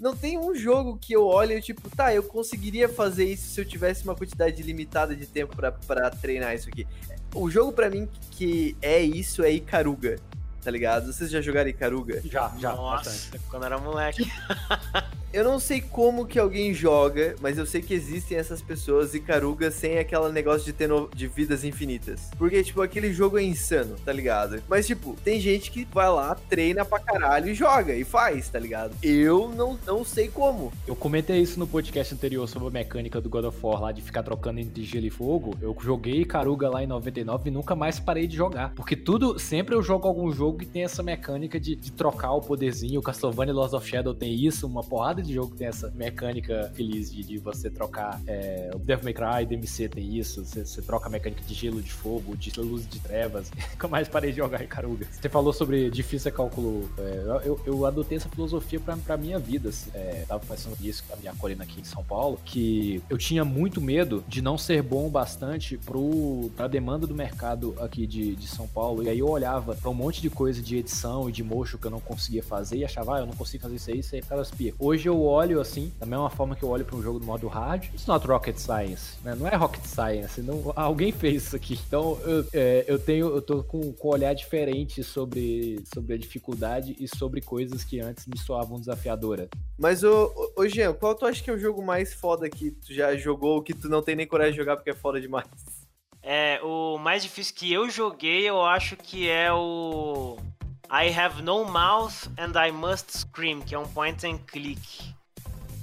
Não tem um jogo que eu olhe e tipo, tá, eu conseguiria fazer isso se eu tivesse uma quantidade limitada de tempo para treinar isso aqui. O jogo para mim que é isso é Icaruga. tá ligado? Vocês já jogaram Icaruga? Já, já. Nossa, bastante. quando era moleque. [LAUGHS] Eu não sei como que alguém joga, mas eu sei que existem essas pessoas Icaruga sem aquele negócio de ter no- de vidas infinitas. Porque, tipo, aquele jogo é insano, tá ligado? Mas, tipo, tem gente que vai lá, treina pra caralho e joga e faz, tá ligado? Eu não, não sei como. Eu comentei isso no podcast anterior sobre a mecânica do God of War lá de ficar trocando entre gelo e fogo. Eu joguei Caruga lá em 99 e nunca mais parei de jogar. Porque tudo, sempre eu jogo algum jogo que tem essa mecânica de, de trocar o poderzinho. O Castlevania Lost of Shadow tem isso, uma porrada de jogo tem essa mecânica feliz de, de você trocar. É, o Devil May Cry, DMC tem isso. Você, você troca a mecânica de gelo, de fogo, de luz de trevas. [LAUGHS] nunca mais parei de jogar em Caruga. Você falou sobre difícil é cálculo. é, eu, eu adotei essa filosofia pra, pra minha vida. assim, É, tava pensando nisso com a minha colina aqui em São Paulo, que eu tinha muito medo de não ser bom bastante pro, pra demanda do mercado aqui de, de São Paulo. E aí eu olhava pra um monte de coisa de edição e de motion que eu não conseguia fazer e achava, ah, eu não consigo fazer isso aí, isso aí ficava espia. Hoje eu olho assim, da mesma forma que eu olho pra um jogo do modo hard, it's not rocket science, né? Não é rocket science, não, alguém fez isso aqui. Então eu, é, eu tenho, eu tô com, com um olhar diferente sobre, sobre a dificuldade e sobre coisas que antes me soavam desafiadora. Mas, ô, ô, ô Jean, qual tu acha que é o jogo mais foda que tu já jogou, que tu não tem nem coragem de jogar porque é foda demais? É, o mais difícil que eu joguei, eu acho que é o I Have No Mouth and I Must Scream, que é um point and click.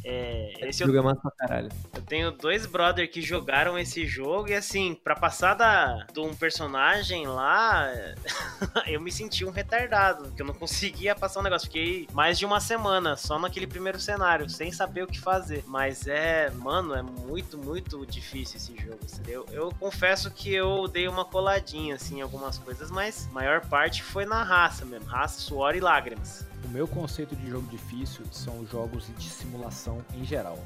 É, esse eu, jogo é massa pra caralho. eu tenho dois brother que jogaram esse jogo e assim, pra passar da, de um personagem lá, [LAUGHS] eu me senti um retardado, porque eu não conseguia passar um negócio. Fiquei mais de uma semana só naquele primeiro cenário, sem saber o que fazer. Mas é, mano, é muito, muito difícil esse jogo. entendeu? Eu confesso que eu dei uma coladinha assim em algumas coisas, mas a maior parte foi na raça mesmo, raça, suor e lágrimas. O meu conceito de jogo difícil são jogos de simulação em geral.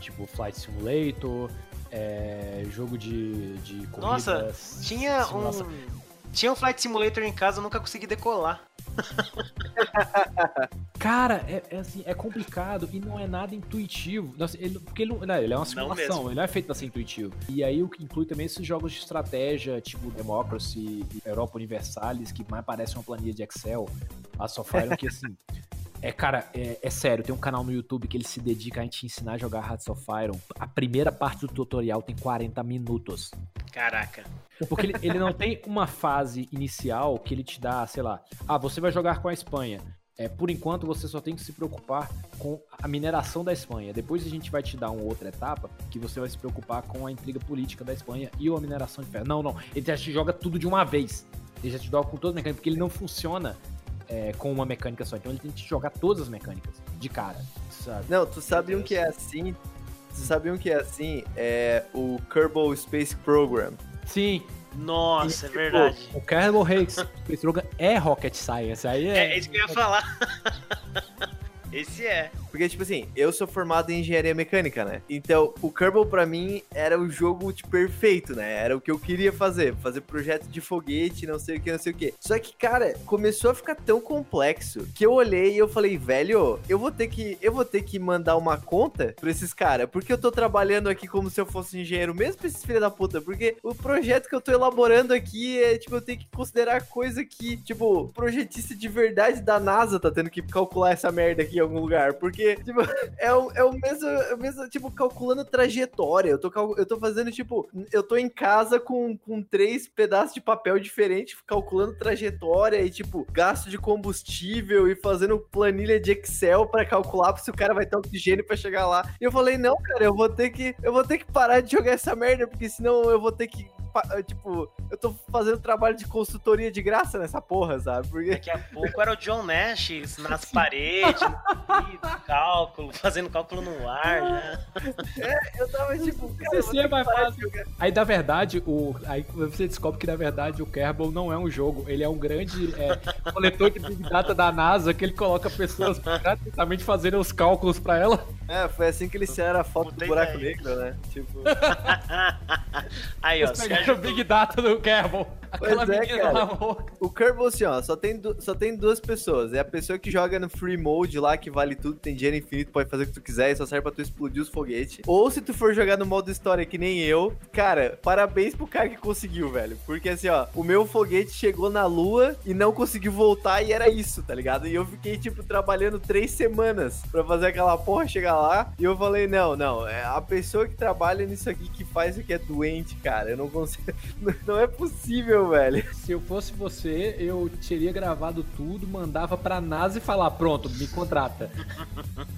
Tipo Flight Simulator, é, jogo de, de corridas. Nossa, Tinha simulação. um tinha um Flight Simulator em casa, eu nunca consegui decolar. [LAUGHS] Cara, é, é assim, é complicado e não é nada intuitivo. Nossa, ele, porque ele, não, ele é uma simulação, mesmo. ele não é feito pra ser intuitivo. E aí o que inclui também esses jogos de estratégia, tipo Democracy e Europa Universalis, que mais parece uma planilha de Excel. A Sofire, que assim. É, cara, é, é sério, tem um canal no YouTube que ele se dedica a te ensinar a jogar Hearts of Iron. A primeira parte do tutorial tem 40 minutos. Caraca. Porque ele, ele não tem uma fase inicial que ele te dá, sei lá, ah, você vai jogar com a Espanha. É, por enquanto você só tem que se preocupar com a mineração da Espanha. Depois a gente vai te dar uma outra etapa que você vai se preocupar com a intriga política da Espanha e a mineração de ferro. Não, não. Ele já te joga tudo de uma vez. Ele já te joga com todas as mecânicas, porque ele não funciona é, com uma mecânica só. Então ele tem que jogar todas as mecânicas de cara, sabe? Não, tu sabe um que é assim? Tu sabe um que é assim? É o Kerbal Space Program. Sim, Nossa, é tipo, verdade. o Kerbal Space Program é Rocket Science. Aí é, É, isso que eu ia falar. [LAUGHS] Esse é. Porque, tipo assim, eu sou formado em engenharia mecânica, né? Então, o Kerbal pra mim era o jogo tipo, perfeito, né? Era o que eu queria fazer. Fazer projeto de foguete, não sei o que, não sei o que. Só que, cara, começou a ficar tão complexo que eu olhei e eu falei, velho, eu vou ter que, eu vou ter que mandar uma conta pra esses caras. Porque eu tô trabalhando aqui como se eu fosse engenheiro mesmo pra esses filhos da puta. Porque o projeto que eu tô elaborando aqui é, tipo, eu tenho que considerar coisa que, tipo, projetista de verdade da NASA tá tendo que calcular essa merda aqui algum lugar. Porque, tipo, é o, é o mesmo, é o mesmo, tipo, calculando trajetória. Eu tô, eu tô fazendo, tipo, eu tô em casa com, com três pedaços de papel diferentes, calculando trajetória e, tipo, gasto de combustível e fazendo planilha de Excel pra calcular se o cara vai ter oxigênio pra chegar lá. E eu falei, não, cara, eu vou ter que, eu vou ter que parar de jogar essa merda, porque senão eu vou ter que tipo, eu tô fazendo trabalho de consultoria de graça nessa porra, sabe? Porque Daqui a pouco era o John Nash nas [LAUGHS] paredes, no cálculo, fazendo cálculo no ar, né? [LAUGHS] eu tava tipo, cara, é que jogar. Aí, na verdade, o, aí você descobre que, na verdade, o Kerbal não é um jogo. Ele é um grande é, [LAUGHS] coletor de Big Data da NASA que ele coloca pessoas gratuitamente fazendo os cálculos pra ela. É, foi assim que eles tiraram a foto Puta do buraco ideia. negro, né? Tipo, [LAUGHS] Aí, ó, Eles pegaram o Big Data do Kerbal. Aquela pois é, cara. O Kerbal, assim, ó, só tem, só tem duas pessoas. É a pessoa que joga no free mode lá, que vale tudo, tem dinheiro infinito, pode fazer o que tu quiser e só serve pra tu explodir os foguetes. Ou se tu for jogar no modo história que nem eu, cara, parabéns pro cara que conseguiu, velho. Porque assim, ó, o meu foguete chegou na lua e não conseguiu voltar e era isso, tá ligado? E eu fiquei, tipo, trabalhando três semanas pra fazer aquela porra chegar lá. E eu falei, não, não, é a pessoa que trabalha nisso aqui que faz isso aqui é doente, cara. Eu não consigo. [LAUGHS] Não é possível, velho. Se eu fosse você, eu teria gravado tudo, mandava pra NASA e falar, pronto, me contrata.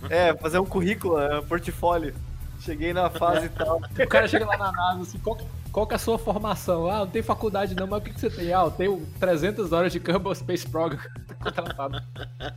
É, fazer um currículo, um portfólio. Cheguei na fase e tal. O cara chega lá na NASA assim, qual, qual que é a sua formação? Ah, não tem faculdade não, mas o que, que você tem? Ah, eu tenho 300 horas de Kerbal Space Program. [LAUGHS] [LAUGHS] Tá contratado.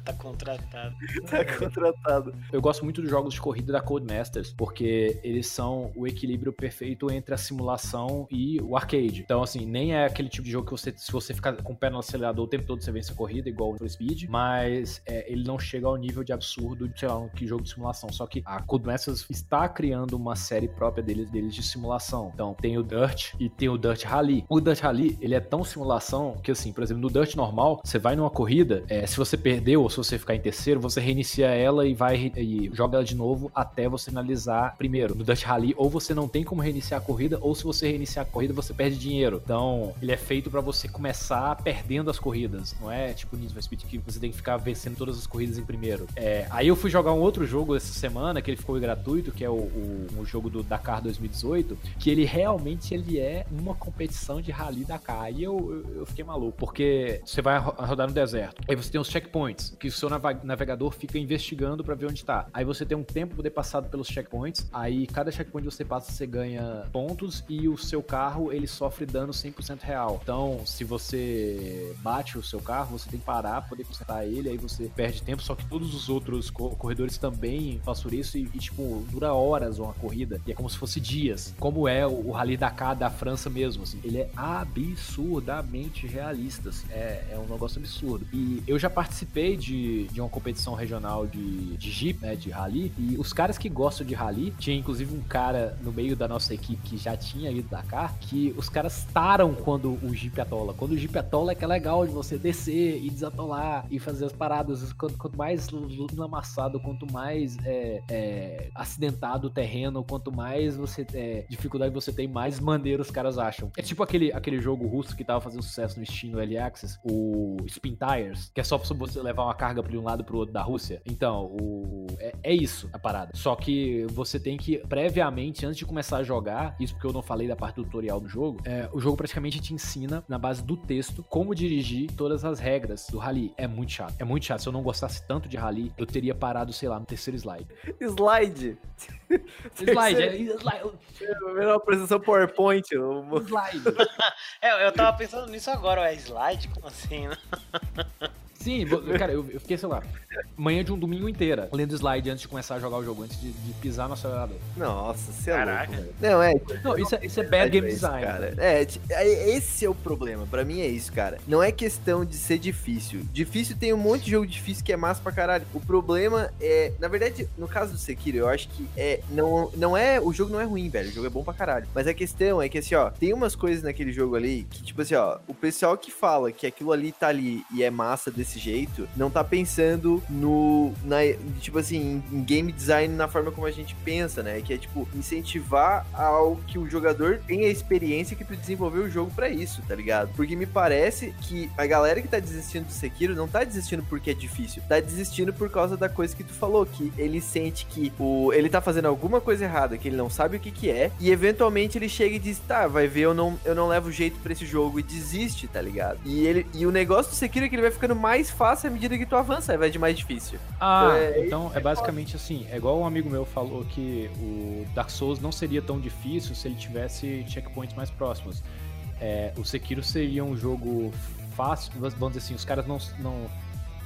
tá contratado. tá contratado. Eu gosto muito dos jogos de corrida da Codemasters, porque eles são o equilíbrio perfeito entre a simulação e o arcade. Então, assim, nem é aquele tipo de jogo que você, se você ficar com o pé no acelerador o tempo todo, você vence a corrida, igual o Speed, mas é, ele não chega ao nível de absurdo de, sei lá, um que jogo de simulação. Só que a Codemasters está criando uma série própria deles, deles de simulação. Então, tem o Dirt, e tem o Dirt Rally. O Dirt Rally, ele é tão simulação que, assim, por exemplo, no Dirt normal, você vai numa corrida, é, se você perdeu ou se você ficar em terceiro, você reinicia ela e vai e joga ela de novo até você finalizar primeiro. No Dirt Rally, ou você não tem como reiniciar a corrida, ou se você reiniciar a corrida, você perde dinheiro. Então, ele é feito para você começar perdendo as corridas. Não é tipo Need for Speed que você tem que ficar vencendo todas as corridas em primeiro. É, aí eu fui jogar um outro jogo essa semana, que ele ficou gratuito, que é o, o, o jogo do Dakar 2018, que ele realmente ele é uma competição de rally Dakar. E eu, eu, fiquei maluco, porque você vai rodar no deserto. Aí você tem os checkpoints, que o seu navegador fica investigando para ver onde tá. Aí você tem um tempo poder passado pelos checkpoints. Aí cada checkpoint que você passa, você ganha pontos e o seu carro ele sofre dano 100% real. Então, se você bate o seu carro, você tem que parar, poder consertar ele, aí você perde tempo. Só que todos os outros corredores também passam isso e, e, tipo, dura horas uma corrida. E é como se fosse dias. Como é o, o Rally Da França mesmo, assim. Ele é absurdamente realista, assim. É, é um negócio absurdo. E eu já participei de, de uma competição regional de, de Jeep, né, de rally, e os caras que gostam de rally, tinha inclusive um cara no meio da nossa equipe que já tinha ido Dakar, que os caras taram quando o Jeep atola. Quando o Jeep atola é que é legal de você descer e desatolar e fazer as paradas. Quanto, quanto mais amassado, quanto mais é, é, acidentado o terreno, quanto mais você é, dificuldade você tem, mais maneiro os caras acham. É tipo aquele, aquele jogo russo que tava fazendo sucesso no Steam, no L-Access, o Spin Tires, que é só pra você levar uma carga de um lado pro outro da Rússia. Então, o... é, é isso a parada. Só que você tem que, previamente, antes de começar a jogar, isso porque eu não falei da parte do tutorial do jogo, é, o jogo praticamente te ensina, na base do texto, como dirigir todas as regras do rally. É muito chato. É muito chato. Se eu não gostasse tanto de rally, eu teria parado, sei lá, no terceiro slide. Slide? [LAUGHS] slide, é, slide. Uma apresentação PowerPoint. Slide. [LAUGHS] é, eu tava pensando nisso agora, é slide? Como assim? [LAUGHS] Né? Sim, cara, eu, eu, fiquei, sei lá, manhã de um domingo inteira lendo slide antes de começar a jogar o jogo, antes de, de pisar no acelerador. Nossa, você é Caraca. louco, Não, é. Não, isso é, isso é bad game design. Cara. É, é, esse é o problema. Pra mim é isso, cara. Não é questão de ser difícil. Difícil tem um monte de jogo difícil que é massa pra caralho. O problema é, na verdade, no caso do Sekiro, eu acho que é. Não, não é. O jogo não é ruim, velho. O jogo é bom pra caralho. Mas a questão é que, assim, ó, tem umas coisas naquele jogo ali que, tipo assim, ó, o pessoal que fala que aquilo ali tá ali e é massa desse desse jeito, não tá pensando no. Na, tipo assim, em game design na forma como a gente pensa, né? Que é tipo, incentivar ao que o jogador tenha a experiência que tu desenvolveu o jogo para isso, tá ligado? Porque me parece que a galera que tá desistindo do Sekiro não tá desistindo porque é difícil, tá desistindo por causa da coisa que tu falou, que ele sente que o, ele tá fazendo alguma coisa errada, que ele não sabe o que que é, e eventualmente ele chega e diz, tá, vai ver, eu não, eu não levo jeito para esse jogo, e desiste, tá ligado? E ele e o negócio do Sekiro é que ele vai ficando mais mais fácil à medida que tu avança, vai de mais difícil. Ah, é, então é basicamente assim, é igual um amigo meu falou que o Dark Souls não seria tão difícil se ele tivesse checkpoints mais próximos. É, o Sekiro seria um jogo fácil, vamos dizer assim, os caras não, não...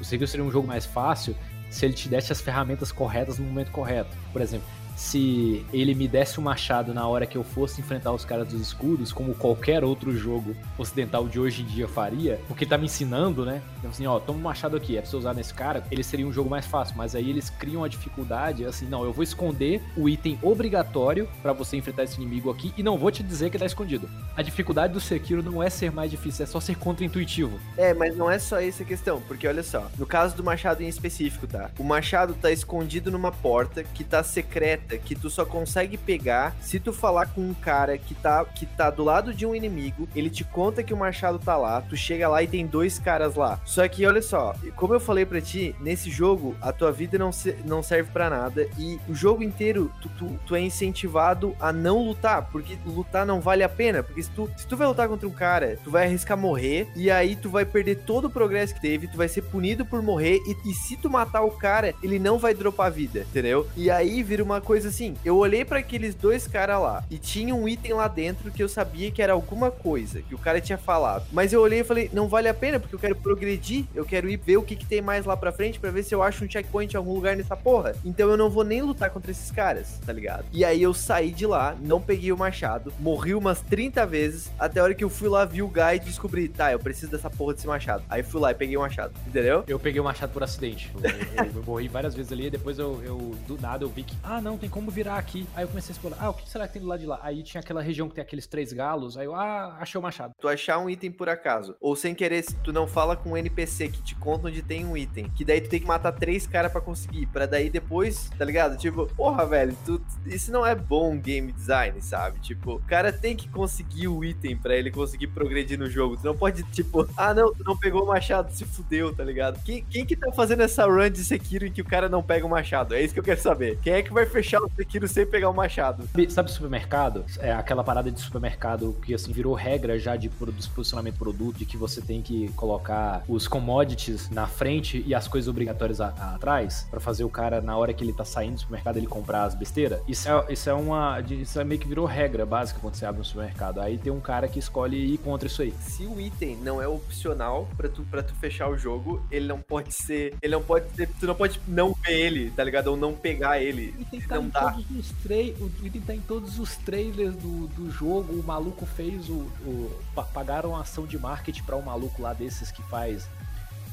O Sekiro seria um jogo mais fácil se ele te desse as ferramentas corretas no momento correto. Por exemplo, se ele me desse o um machado na hora que eu fosse enfrentar os caras dos escudos, como qualquer outro jogo ocidental de hoje em dia faria, porque tá me ensinando, né? Então, assim, ó, toma um machado aqui, é pra você usar nesse cara, ele seria um jogo mais fácil, mas aí eles criam a dificuldade, assim, não, eu vou esconder o item obrigatório para você enfrentar esse inimigo aqui e não vou te dizer que tá escondido. A dificuldade do Sekiro não é ser mais difícil, é só ser contra-intuitivo. É, mas não é só essa questão, porque olha só, no caso do machado em específico, tá? O machado tá escondido numa porta que tá secreta, que tu só consegue pegar se tu falar com um cara que tá, que tá do lado de um inimigo, ele te conta que o machado tá lá, tu chega lá e tem dois caras lá. Só que olha só, como eu falei para ti, nesse jogo a tua vida não, se, não serve para nada e o jogo inteiro tu, tu, tu, é incentivado a não lutar, porque lutar não vale a pena, porque se tu, se tu vai lutar contra um cara, tu vai arriscar morrer e aí tu vai perder todo o progresso que teve, tu vai ser punido por morrer e, e se tu matar o cara, ele não vai dropar vida, entendeu? E aí vira uma coisa assim, eu olhei para aqueles dois caras lá e tinha um item lá dentro que eu sabia que era alguma coisa que o cara tinha falado, mas eu olhei e falei, não vale a pena porque eu quero progredir, eu quero ir ver o que, que tem mais lá pra frente para ver se eu acho um checkpoint em algum lugar nessa porra. Então eu não vou nem lutar contra esses caras, tá ligado? E aí eu saí de lá, não peguei o machado, morri umas 30 vezes, até a hora que eu fui lá, vi o guy e descobri, tá, eu preciso dessa porra desse machado. Aí fui lá e peguei o machado, entendeu? Eu peguei o machado por acidente. Eu, eu, eu morri várias vezes ali, depois eu, eu, do nada, eu vi que, ah, não, tem como virar aqui. Aí eu comecei a explorar, ah, o que será que tem do lado de lá? Aí tinha aquela região que tem aqueles três galos, aí eu, ah, achei o machado. Tu achar um item por acaso, ou sem querer, tu não fala com um NPC que te conta onde tem um item, que daí tu tem que matar três caras para conseguir, para daí depois, tá ligado? Tipo, porra, velho, tu, isso não é bom game design, sabe? Tipo, o cara tem que conseguir o item para ele conseguir progredir no jogo. Tu não pode, tipo, ah, não, tu não pegou o machado, se fudeu, tá ligado? Quem, quem que tá fazendo essa run de Sekiro em que o cara não pega o machado? É isso que eu quero saber. Quem é que vai fechar o Sekiro sem pegar o machado? Sabe supermercado? É aquela parada de supermercado que, assim, virou regra já de posicionamento produto, de que você tem que colocar os commodities na frente e as coisas obrigatórias a, a, atrás, para fazer o cara, na hora que ele tá saindo do supermercado, ele comprar as besteiras. Isso é, isso é uma. Isso é meio que virou regra básica quando você abre um supermercado. Aí tem um cara que escolhe ir contra isso aí. Se o item não é opcional para tu, pra tu fechar o jogo, ele não pode ser. Ele não pode ser. Tu não pode não ver ele, tá ligado? Ou não pegar ele. Tá em todos os trailers. O item tá em todos os trailers do, do jogo. O maluco fez o. o pagaram a ação de marketing para um maluco lá desses que faz.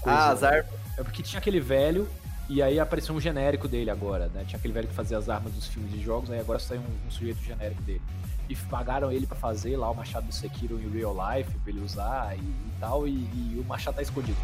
Coisa, ah, as armas. É porque tinha aquele velho e aí apareceu um genérico dele agora, né? Tinha aquele velho que fazia as armas dos filmes de jogos, aí agora saiu um, um sujeito genérico dele. E pagaram ele para fazer lá o machado do Sekiro em real life, pra ele usar e, e tal, e, e o machado tá escondido.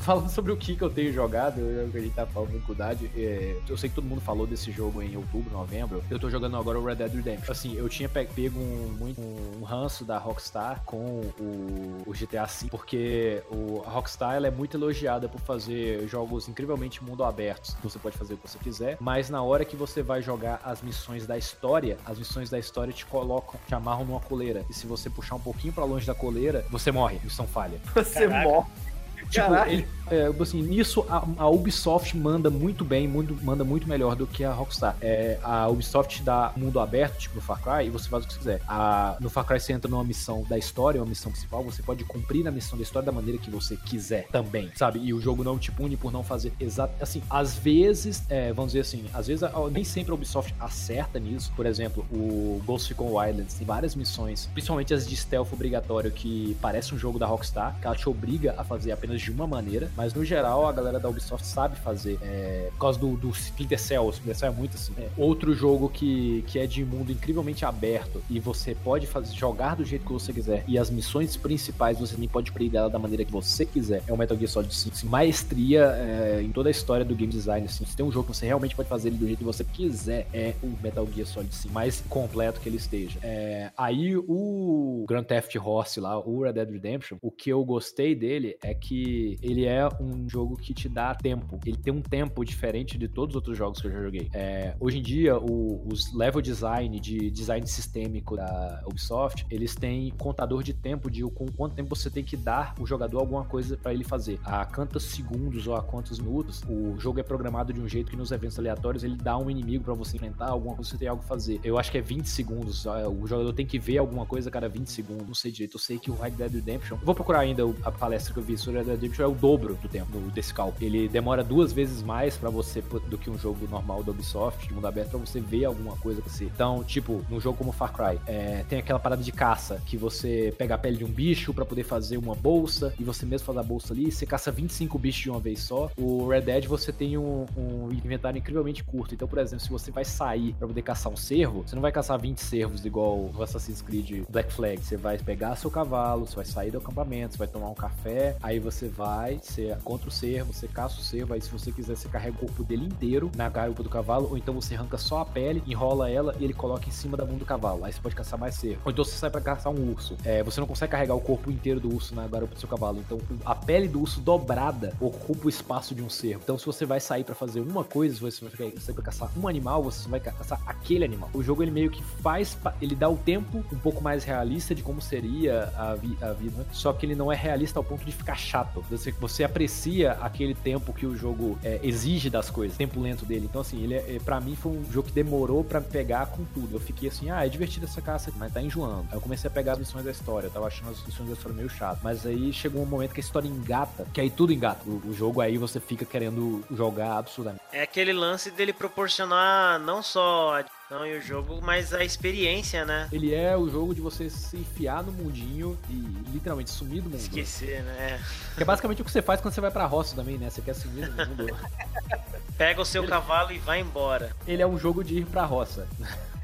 Falando sobre o que, que eu tenho jogado, eu, a gente tá falando com faculdade, é, eu sei que todo mundo falou desse jogo em outubro, novembro. Eu tô jogando agora o Red Dead Redemption. Assim, eu tinha pego um, muito, um ranço da Rockstar com o, o GTA V, porque o, a Rockstar ela é muito elogiada por fazer jogos incrivelmente mundo abertos. Você pode fazer o que você quiser, mas na hora que você vai jogar as missões da história, as missões da história te colocam, te amarram numa coleira. E se você puxar um pouquinho para longe da coleira, você morre. Missão falha. Você Caraca. morre. Tipo, ele, é, assim, nisso a, a, Ubisoft manda muito bem, muito, manda muito melhor do que a Rockstar. É, a Ubisoft dá mundo aberto, tipo no Far Cry, e você faz o que você quiser. A, no Far Cry você entra numa missão da história, uma missão principal, você pode cumprir na missão da história da maneira que você quiser também, sabe? E o jogo não te pune por não fazer exato. Assim, às vezes, é, vamos dizer assim, às vezes nem sempre a Ubisoft acerta nisso. Por exemplo, o Ghost Recon Wildlands tem várias missões, principalmente as de stealth obrigatório, que parece um jogo da Rockstar, que ela te obriga a fazer apenas de uma maneira, mas no geral a galera da Ubisoft sabe fazer. É, por causa do, do Splinter Cell, o Splinter Cell é muito assim. É, outro jogo que, que é de mundo incrivelmente aberto e você pode fazer, jogar do jeito que você quiser e as missões principais você também pode prender ela da maneira que você quiser. É o Metal Gear Solid 5. Assim, maestria é, em toda a história do game design. Assim, se tem um jogo que você realmente pode fazer ele do jeito que você quiser, é o Metal Gear Solid 5. Mais completo que ele esteja. É, aí o Grand Theft Horse lá, o Red Dead Redemption, o que eu gostei dele é que ele é um jogo que te dá tempo. Ele tem um tempo diferente de todos os outros jogos que eu já joguei. É, hoje em dia, o, os level design, de design sistêmico da Ubisoft, eles têm contador de tempo de com quanto tempo você tem que dar o jogador alguma coisa para ele fazer. A quantos segundos ou a quantos minutos, o jogo é programado de um jeito que nos eventos aleatórios ele dá um inimigo para você enfrentar, alguma coisa você tem algo a fazer. Eu acho que é 20 segundos. O jogador tem que ver alguma coisa a cada 20 segundos. Não sei direito. Eu sei que o Red Dead Redemption. Vou procurar ainda a palestra que eu vi sobre Red Dead Redemption é o dobro do tempo desse cálculo. Ele demora duas vezes mais para você do que um jogo normal da Ubisoft, de mundo aberto, pra você ver alguma coisa pra você. Então, tipo, num jogo como Far Cry, é, tem aquela parada de caça, que você pega a pele de um bicho para poder fazer uma bolsa, e você mesmo faz a bolsa ali, você caça 25 bichos de uma vez só. O Red Dead você tem um, um inventário incrivelmente curto. Então, por exemplo, se você vai sair para poder caçar um cervo, você não vai caçar 20 cervos igual o Assassin's Creed Black Flag. Você vai pegar seu cavalo, você vai sair do acampamento, você vai tomar um café, aí você vai, você contra o cervo, você caça o cervo, aí se você quiser, você carrega o corpo dele inteiro na garupa do cavalo, ou então você arranca só a pele, enrola ela e ele coloca em cima da bunda do cavalo. Aí você pode caçar mais cervo. Ou então você sai para caçar um urso. É, você não consegue carregar o corpo inteiro do urso na garupa do seu cavalo. Então a pele do urso dobrada ocupa o espaço de um cervo. Então se você vai sair para fazer uma coisa, se você vai sair pra caçar um animal, você vai caçar aquele animal. O jogo ele meio que faz, ele dá o tempo um pouco mais realista de como seria a, vi, a vida, só que ele não é realista ao ponto de ficar chato. Você, você aprecia aquele tempo que o jogo é, exige das coisas, tempo lento dele. Então assim, ele é, é para mim foi um jogo que demorou para pegar com tudo. Eu fiquei assim, ah, é divertido essa caça, mas tá enjoando. Aí eu comecei a pegar as missões da história, eu tava achando as missões da história meio chato. Mas aí chegou um momento que a história engata, que aí tudo engata. O, o jogo aí você fica querendo jogar absurdamente. É aquele lance dele proporcionar não só não, e o jogo, mas a experiência, né? Ele é o jogo de você se enfiar no mundinho e literalmente sumir do mundo. Esquecer, né? Que é basicamente o que você faz quando você vai pra roça também, né? Você quer sumir no mundo. [LAUGHS] Pega o seu Ele... cavalo e vai embora. Ele é um jogo de ir pra roça.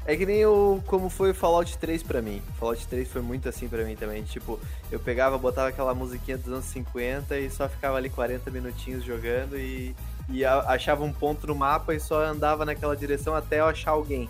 É que nem o como foi o Fallout 3 pra mim. Fallout 3 foi muito assim pra mim também. Tipo, eu pegava, botava aquela musiquinha dos anos 50 e só ficava ali 40 minutinhos jogando e e achava um ponto no mapa e só andava naquela direção até eu achar alguém.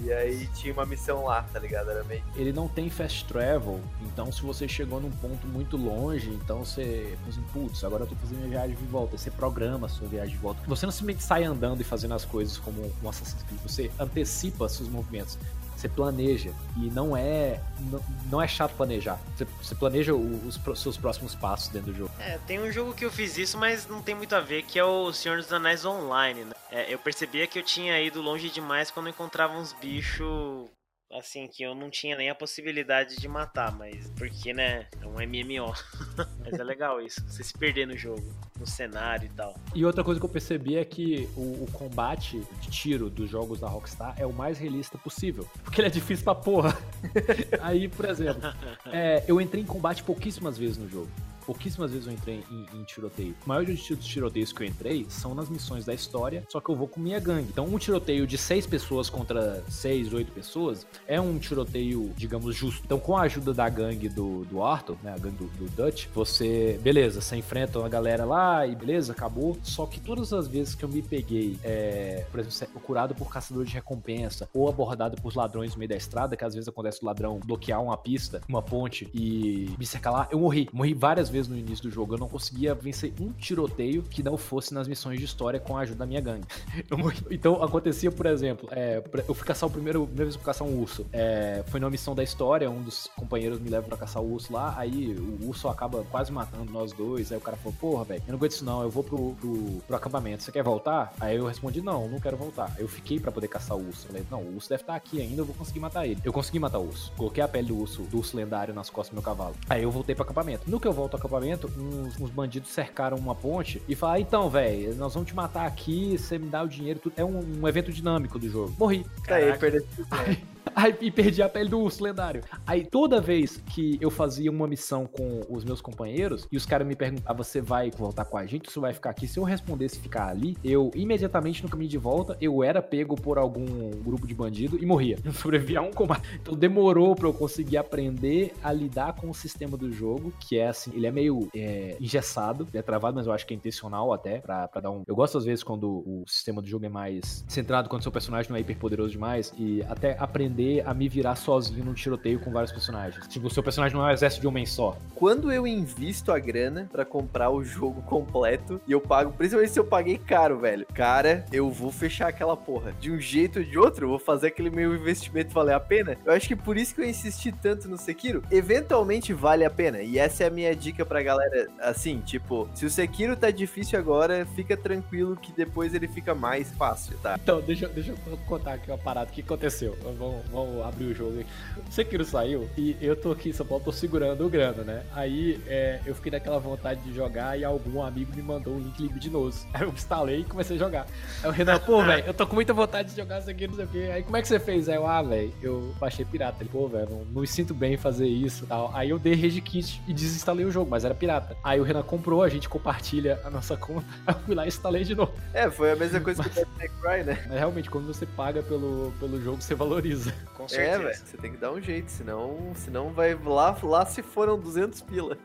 E aí tinha uma missão lá, tá ligado? Era meio... Ele não tem fast travel, então se você chegou num ponto muito longe, então você assim, putz, agora eu tô fazendo minha viagem de volta. Você programa a sua viagem de volta. Você não simplesmente sai andando e fazendo as coisas como um Assassin's Creed, você antecipa seus movimentos. Você planeja e não é não, não é chato planejar. Você, você planeja os, seus próximos passos dentro do jogo. É, tem um jogo que eu fiz isso, mas não tem muito a ver, que é o Senhor dos Anéis Online, né? É, eu percebia que eu tinha ido longe demais quando encontrava uns bichos assim, que eu não tinha nem a possibilidade de matar, mas porque, né, é um MMO. [LAUGHS] mas é legal isso, você se perder no jogo, no cenário e tal. E outra coisa que eu percebi é que o, o combate de tiro dos jogos da Rockstar é o mais realista possível, porque ele é difícil pra porra. [LAUGHS] Aí, por exemplo, [LAUGHS] é, eu entrei em combate pouquíssimas vezes no jogo pouquíssimas vezes eu entrei em, em tiroteio. O maior dos tiroteios que eu entrei são nas missões da história, só que eu vou com minha gangue. Então, um tiroteio de seis pessoas contra seis, oito pessoas é um tiroteio, digamos, justo. Então, com a ajuda da gangue do, do Arthur, né, a gangue do, do Dutch, você, beleza, você enfrenta uma galera lá e beleza, acabou. Só que todas as vezes que eu me peguei, é, por exemplo, procurado por caçador de recompensa ou abordado por ladrões no meio da estrada, que às vezes acontece o ladrão bloquear uma pista, uma ponte e me cercar lá, eu morri. Morri várias vezes no início do jogo. Eu não conseguia vencer um tiroteio que não fosse nas missões de história com a ajuda da minha gangue. [LAUGHS] então acontecia, por exemplo, é, eu fui caçar o primeiro, primeira vez que caçar um urso. É, foi numa missão da história, um dos companheiros me leva para caçar o urso lá, aí o urso acaba quase matando nós dois. Aí o cara falou, porra, velho, eu não aguento isso não, eu vou pro, pro, pro, acampamento. Você quer voltar? Aí eu respondi, não, não quero voltar. Eu fiquei para poder caçar o urso. Eu falei, não, o urso deve estar tá aqui ainda, eu vou conseguir matar ele. Eu consegui matar o urso. Coloquei a pele do urso, do urso lendário nas costas do meu cavalo. Aí eu voltei pro acampamento. No que eu volto ao acampamento, uns, uns bandidos cercaram uma ponte e falaram: então, velho, nós vamos te matar aqui, você me dá o dinheiro, tudo. É um, um evento dinâmico do jogo. Morri. Aí, perdeu. [LAUGHS] [LAUGHS] Aí, e perdi a pele do urso lendário. Aí toda vez que eu fazia uma missão com os meus companheiros e os caras me perguntavam: você vai voltar com a gente? Você vai ficar aqui? Se eu respondesse ficar ali, eu imediatamente no caminho de volta, eu era pego por algum grupo de bandido e morria. Eu sobrevivi a um combate. Então demorou pra eu conseguir aprender a lidar com o sistema do jogo, que é assim, ele é meio é, engessado, é travado, mas eu acho que é intencional até, pra, pra dar um. Eu gosto às vezes quando o sistema do jogo é mais centrado, quando seu personagem não é hiper poderoso demais, e até aprender aprender a me virar sozinho num tiroteio com vários personagens. Tipo, o seu personagem não é um exército de homem só. Quando eu invisto a grana para comprar o jogo completo e eu pago, principalmente se eu paguei caro, velho. Cara, eu vou fechar aquela porra. De um jeito ou de outro, eu vou fazer aquele meu investimento valer a pena. Eu acho que por isso que eu insisti tanto no Sekiro. Eventualmente vale a pena. E essa é a minha dica pra galera. Assim, tipo, se o Sekiro tá difícil agora, fica tranquilo que depois ele fica mais fácil, tá? Então, deixa, deixa eu contar aqui uma parada. O que aconteceu? Vamos, vamos abrir o jogo aqui. Sekiro saiu e eu tô aqui em São Paulo, tô segurando o grana, né? Aí é, eu fiquei naquela vontade de jogar e algum amigo me mandou um link libidinoso. [LAUGHS] Aí eu instalei e comecei a jogar. Aí o Renan, pô, velho, eu tô com muita vontade de jogar isso aqui, não sei o quê. Aí como é que você fez? Aí eu, ah, velho, eu baixei pirata. Ele, pô, velho, não, não me sinto bem em fazer isso e tal. Aí eu dei rage kit e desinstalei o jogo, mas era pirata. Aí o Renan comprou, a gente compartilha a nossa conta. Aí [LAUGHS] eu fui lá e instalei de novo. É, foi a mesma coisa que o Cry, né? Mas realmente, quando você paga pelo, pelo jogo, você valoriza. Com É, certeza. velho, você tem que dar um jeito, senão, senão vai lá, lá se foram 200 pila.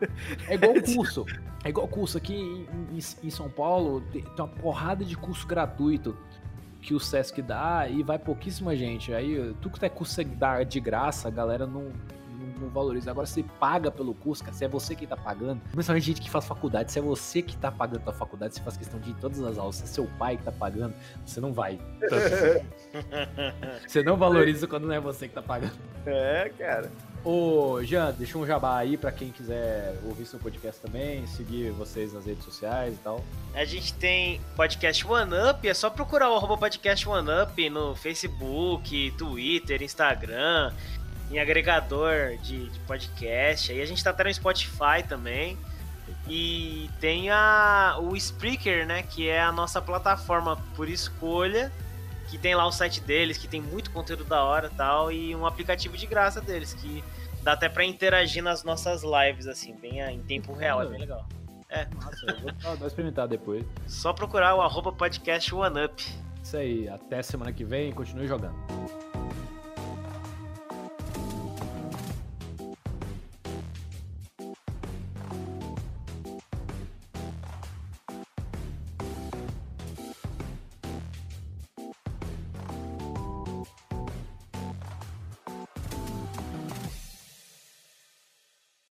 É igual [LAUGHS] curso. É igual curso. Aqui em, em- em São Paulo tem uma porrada de curso gratuito que o Sesc dá e vai pouquíssima gente. Aí, tudo que é curso dá de graça, a galera não, não, valoriza. Agora, você paga pelo curso, cara, se é você que tá pagando, principalmente gente que faz faculdade, se é você que tá pagando a faculdade, você faz questão de ir em todas as aulas, se é seu pai que tá pagando, você não vai. tanto [LAUGHS] assim. você não valoriza quando não é você que tá pagando. É, cara. Ô, Jean, deixa um jabá aí pra quem quiser ouvir seu podcast também, seguir vocês nas redes sociais e tal. A gente tem podcast One Up, é só procurar o arroba podcast One Up no Facebook, Twitter, Instagram, em agregador de, de podcast. Aí a gente tá até no Spotify também. E tem a, o Spreaker, né? Que é a nossa plataforma por escolha. Que tem lá o site deles, que tem muito conteúdo da hora e tal. E um aplicativo de graça deles, que dá até pra interagir nas nossas lives, assim, bem em tempo real. É bem legal. Massa, eu vou, vou experimentar depois. Só procurar o arroba podcast OneUp. Isso aí, até semana que vem, continue jogando.